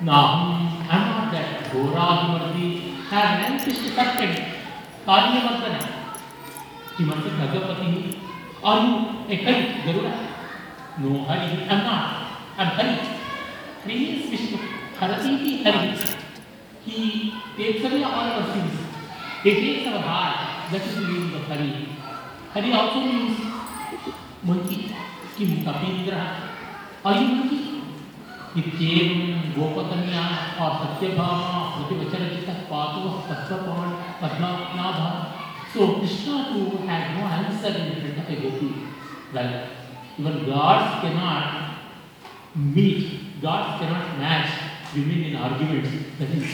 Now, I'm not that Gorahimardi, have vanquished serpent, Kalyamardana. Kimanta Bhagavati, are you a kite, Garuda? No, Hari, I'm not. I'm Hari. Hari is Vishnu. Harati Hari. He takes away all our sins. He takes our heart. That is the meaning of Hari. Also means monkey. Kim Kapindra. Are you monkey? इत्येवं गोपकन्या और Satyabhama प्रतिवचरचितः पातुः पद्मपाण पद्मनाभः So Krishna too had no answer in front of a gopi. Like even gods cannot meet, gods cannot match women in arguments. That is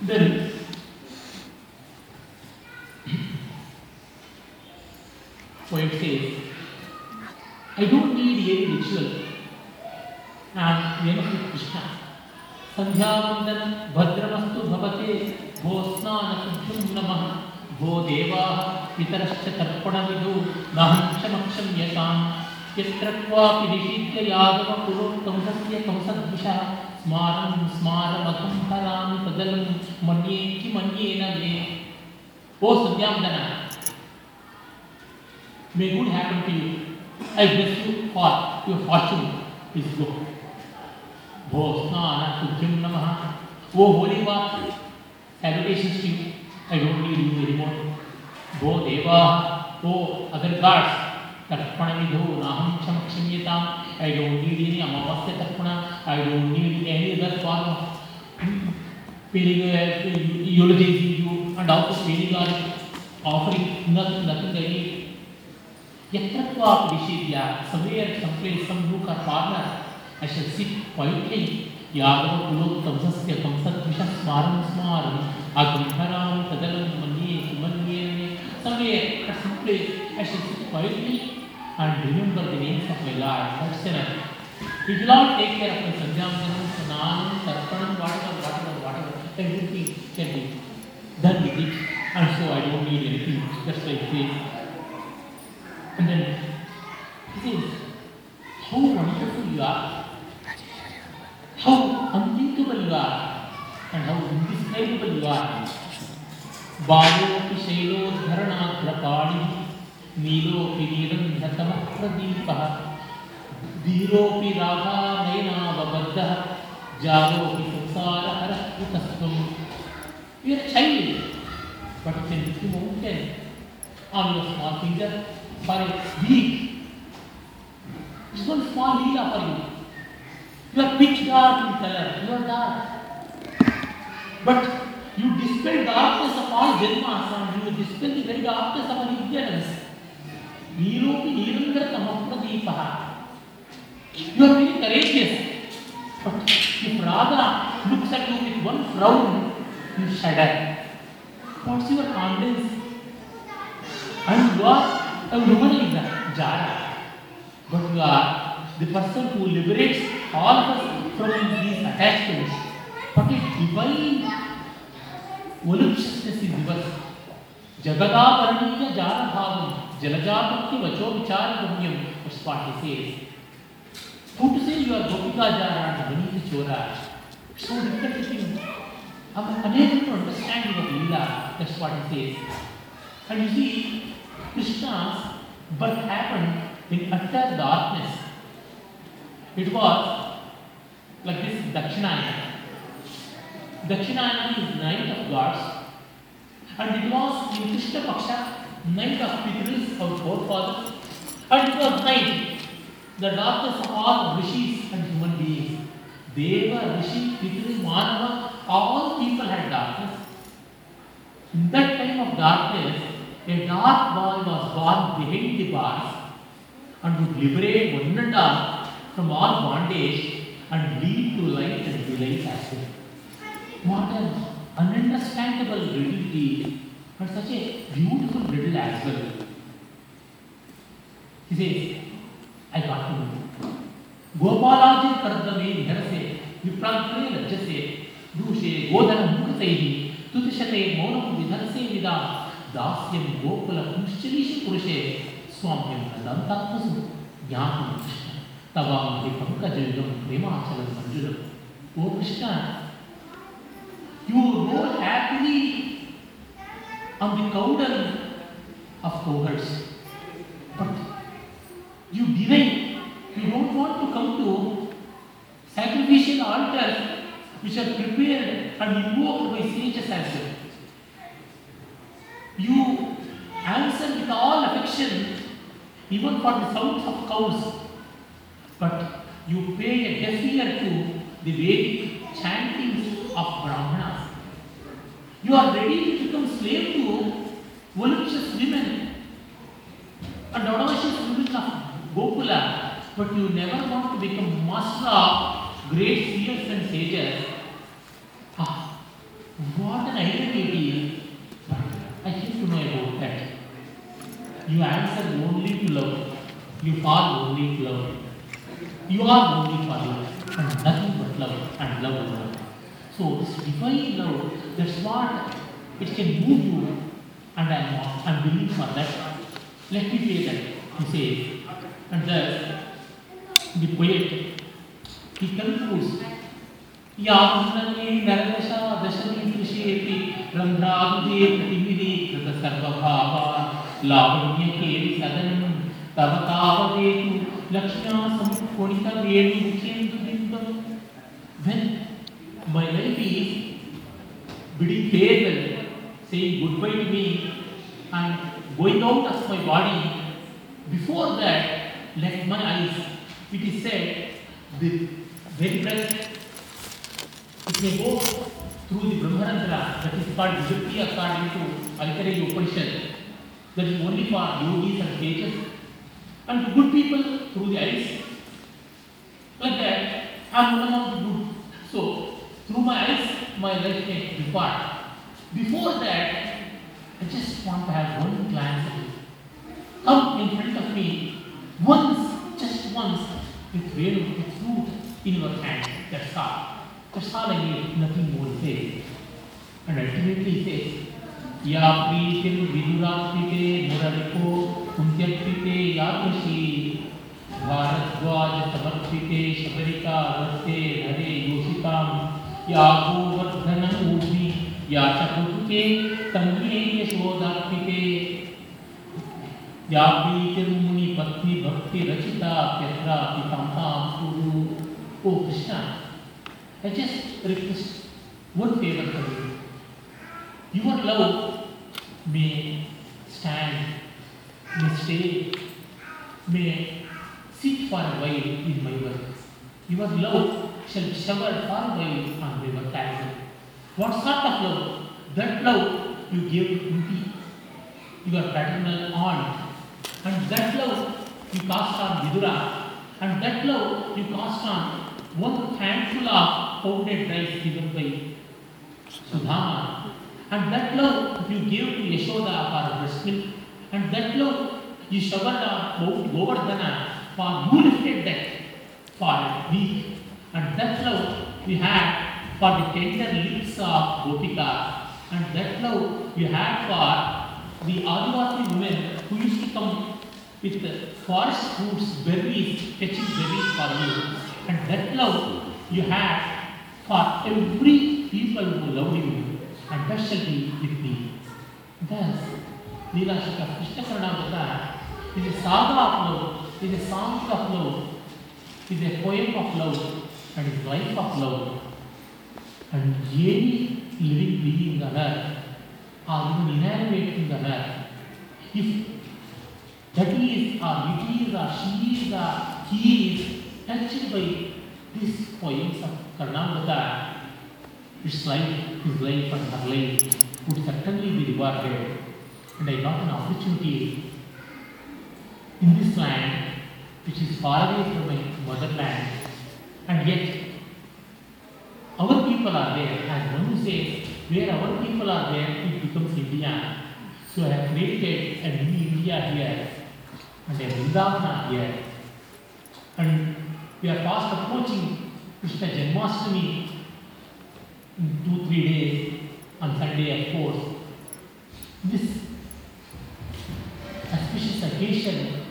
then says, I don't need ये ritual. नाम कृष्ण संध्यावंदन भद्रमस्तु भवते भो स्नान शुभ्यं नमः भो देवाः पितरश्च तर्पणविदौ नाहं यत्र क्वापि निषिद्य यागम कुरु कंसस्य कंसद्विषः स्मारं स्मारमहं हरामि तदलं मन्ये किमन्येन मे ओ संध्यावन्दनः May good happen to you. I wish you all your fortune is good. भो स्नान शुद्धिम नमः वो holy bath ablution too I don't need you any more भो देवा वो अदर गॉड्स तर्पण विधो नाहम क्षम क्षम्यताम I don't need any Amavasya तर्पण I don't need any other form of feeling eulogy you and also feeling are offering nothing nothing any need. Yatra Tvapi Vishidya, somewhere, someplace, some nook or corner, I shall sit quietly. Yadava Kuloktam Sasya Kamsatvisha Smaram Smaram Agambharam Tadalam Manye Sumanye Somewhere, at some place, I shall sit quietly and remember the names of my Lord. Enough. He will not take care of my Sandhyamanam, Sananam, Tarpanam, whatever, whatever, whatever. Everything can be done with it. And so I don't need anything. Why I say. And then he says, how wonderful you are, how unthinkable you are, and how indescribable you are. बालोऽपि शैलोद्धरणाग्रपाणिः नीलोऽपि नीरन्धतमः प्रदीपः धीरोऽपि राधानयनावबद्धः जालोऽपि संसारहरः कुतस्त्वम् You are a child, but you can a mountain on your small finger for a week. It's one small leela for you. You are pitch dark in color, you are dark. But you dispel darkness all janmas and you dispel the very darkness our ignorance. Niropi Nirandra Tamapradeepaha. You are very courageous. But if Radha looks at you with one frown, you shudder. What's your confidence? And you are a woman like that, Jara. But uh, the person who liberates all of us from these attachments, what is divine वलुक्षस्य दिवस जगदापरणीय जाल भावम जलजापत्य वचो विचार गम्यम उस पाठ से foot से जो गोपिका जा रहा है ध्वनि से चोरा so difficult thing I'm unable to understand what Leela, that's what it is. And you see, Krishna's birth happened in utter darkness. It was like this Dakshinayana. Dakshinayana is night of gods. And it was in Krishna Paksha, night of Pitrus, our forefathers. And it was night, the darkness of all rishis and human beings. Deva, Rishi, Pitru, Manava, all people had darkness. In that time of darkness, a dark boy was born behind the bars and would liberate one and all from all bondage and lead to light and delight as well. What an ununderstandable riddle is, but such a beautiful riddle as well. He says, I got to know. गोपालाजी कर्दमे निहरसे विप्रांते लज्जसे दूषे गोधन मुखतैः तुतिशते मौनं विधरसे विदा दास्यं गोकुल पुंश्चलीश पुरुषे स्वाम्यं दन्तात्मसु ज्ञातं कृष्ण तवामि पङ्कजयुगं प्रेमाचलं मञ्जुलं O Krishna you roll happily on the caudal of cowherds but you deny you don't want to come to sacrificial altars which are prepared and invoked by sages as well. Even for the sounds of cows, but you pay a deaf ear to the Vedic chantings of Brahmanas. You are ready to become slave to voluptuous women and audacious women of Gokula, but you never want to become master of great seers and sages. Ah, what an irony it is. But I came to know about that. You answer only to love. You fall only to love. You are only for love and nothing but love and love alone. So this divine love, that's what it can move you and I'm, I'm willing for that. Let me pay that, he says. And thus, the poet, he concludes, यामुन्नये नरदशा दशमी दृश्येति रन्ध्राब्दे प्रतिमिदे कृत सर्वभावा लावण्य केवि सदनम तव तावदेतु लक्ष्मणा समुपोणिता वेणु मुखेन्दु बिंदव when my lady bid fair say goodbye to me and going out of my body before that let my eyes it is said the very present it may go through the Brahmarantra, that is part of Yukti Akkad into Alkari Upanishad, That is only for yogis and sages. And good people through the eyes. Like that, uh, I am one of the good. So, through my eyes, my life may depart. Before that, I just want to have one glance. Come in front of me once, just once, with veil, with fruit in your hand. That's all. That's all I need, nothing more say. And ultimately he या प्रीतिं विदुरार्पिते मुररिपो कुन्त्यर्पिते यादृशी भारद्वाज समर्पिते शबरिका रस्ते हरे योषितां या गोवर्धनमूर्ति या च कुतुके तन्मे यशोदार्पिते या प्रीतिर्मुनि पत्नी भक्ति रचिता त्यत्रापि तां कुरु ओ Krishna, I just request one favor from you. Your love may stand, may stay, may sit for a while in my work. Your love shall shower for a while on my vocabulary. What sort of love? That love you gave to me, your paternal aunt, and that love you cast on Vidura, and that love you cast on one handful of pounded rice given by Sudhama, and that love you gave to Yashoda for breast milk, and that love you showered on Govardhana for you lifted that for me, and that love you had for the tender lips of Gopika, and that love you had for the Adivasi women who used to come with forest fruits, berries, fetching berries for you, and that love you had for every people who love you, and that shall be with thee. Thus, लीला जी का कृष्ण का नाम होता है is a sadhana of love is a song of love is a poem of love and is life of love and ये living being on earth or inanimate thing on earth if that is or it is or she is or he is touched by these poems of Karnamrata his life, his life and her life would certainly be rewarded. And I got an opportunity in this land, which is far away from my motherland, and yet our people are there. As Manu says, where our people are there, it becomes India. So I have created a mini India here, and a Vrindavana here. And we are fast approaching Krishna Janmashtami two, three days, on Sunday, of course. This auspicious occasion,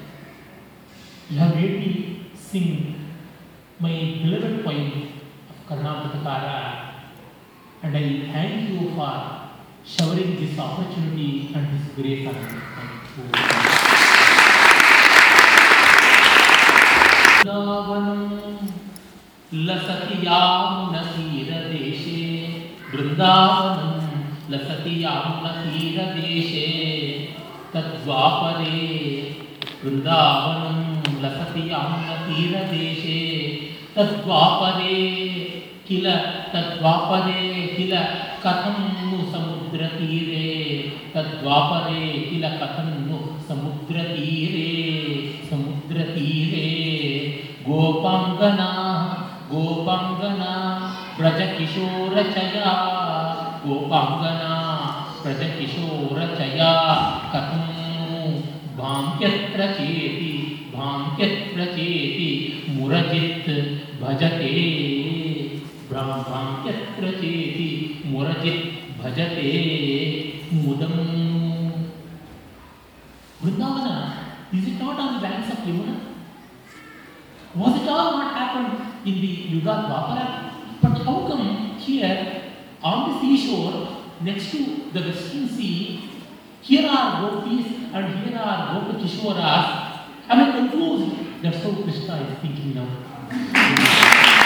you have made me sing my beloved poem of Karnataka and I thank you for showering this opportunity and this grace on me. You. वृन्दावनं लसति लसति तद्वापरे वृन्दावनं लसति तद्वापरे किल तद्वापरे किल कथं नु समुद्रतीरे। तद्वापरे किल कथं नु समुद्रतीरे। समुद्रतीरे। गोपाङ्गना गोपाङ्गना व्रजकिशोरचया गोपाङ्गना व्रजकिशोरचया कथं भाङ्क्यत्र चेति भाङ्क्यत्र चेति मुरजित् भजते भाङ्क्यत्र चेति मुरजित् भजते मुदम् Vrindavana, is it not on the banks of Yamuna? Was it all what happened in the Yuga Dwapara? But how come here on the seashore next to the Western Sea, here are gopis and here are gopakishoras? Am I confused? That's how Krishna is thinking now.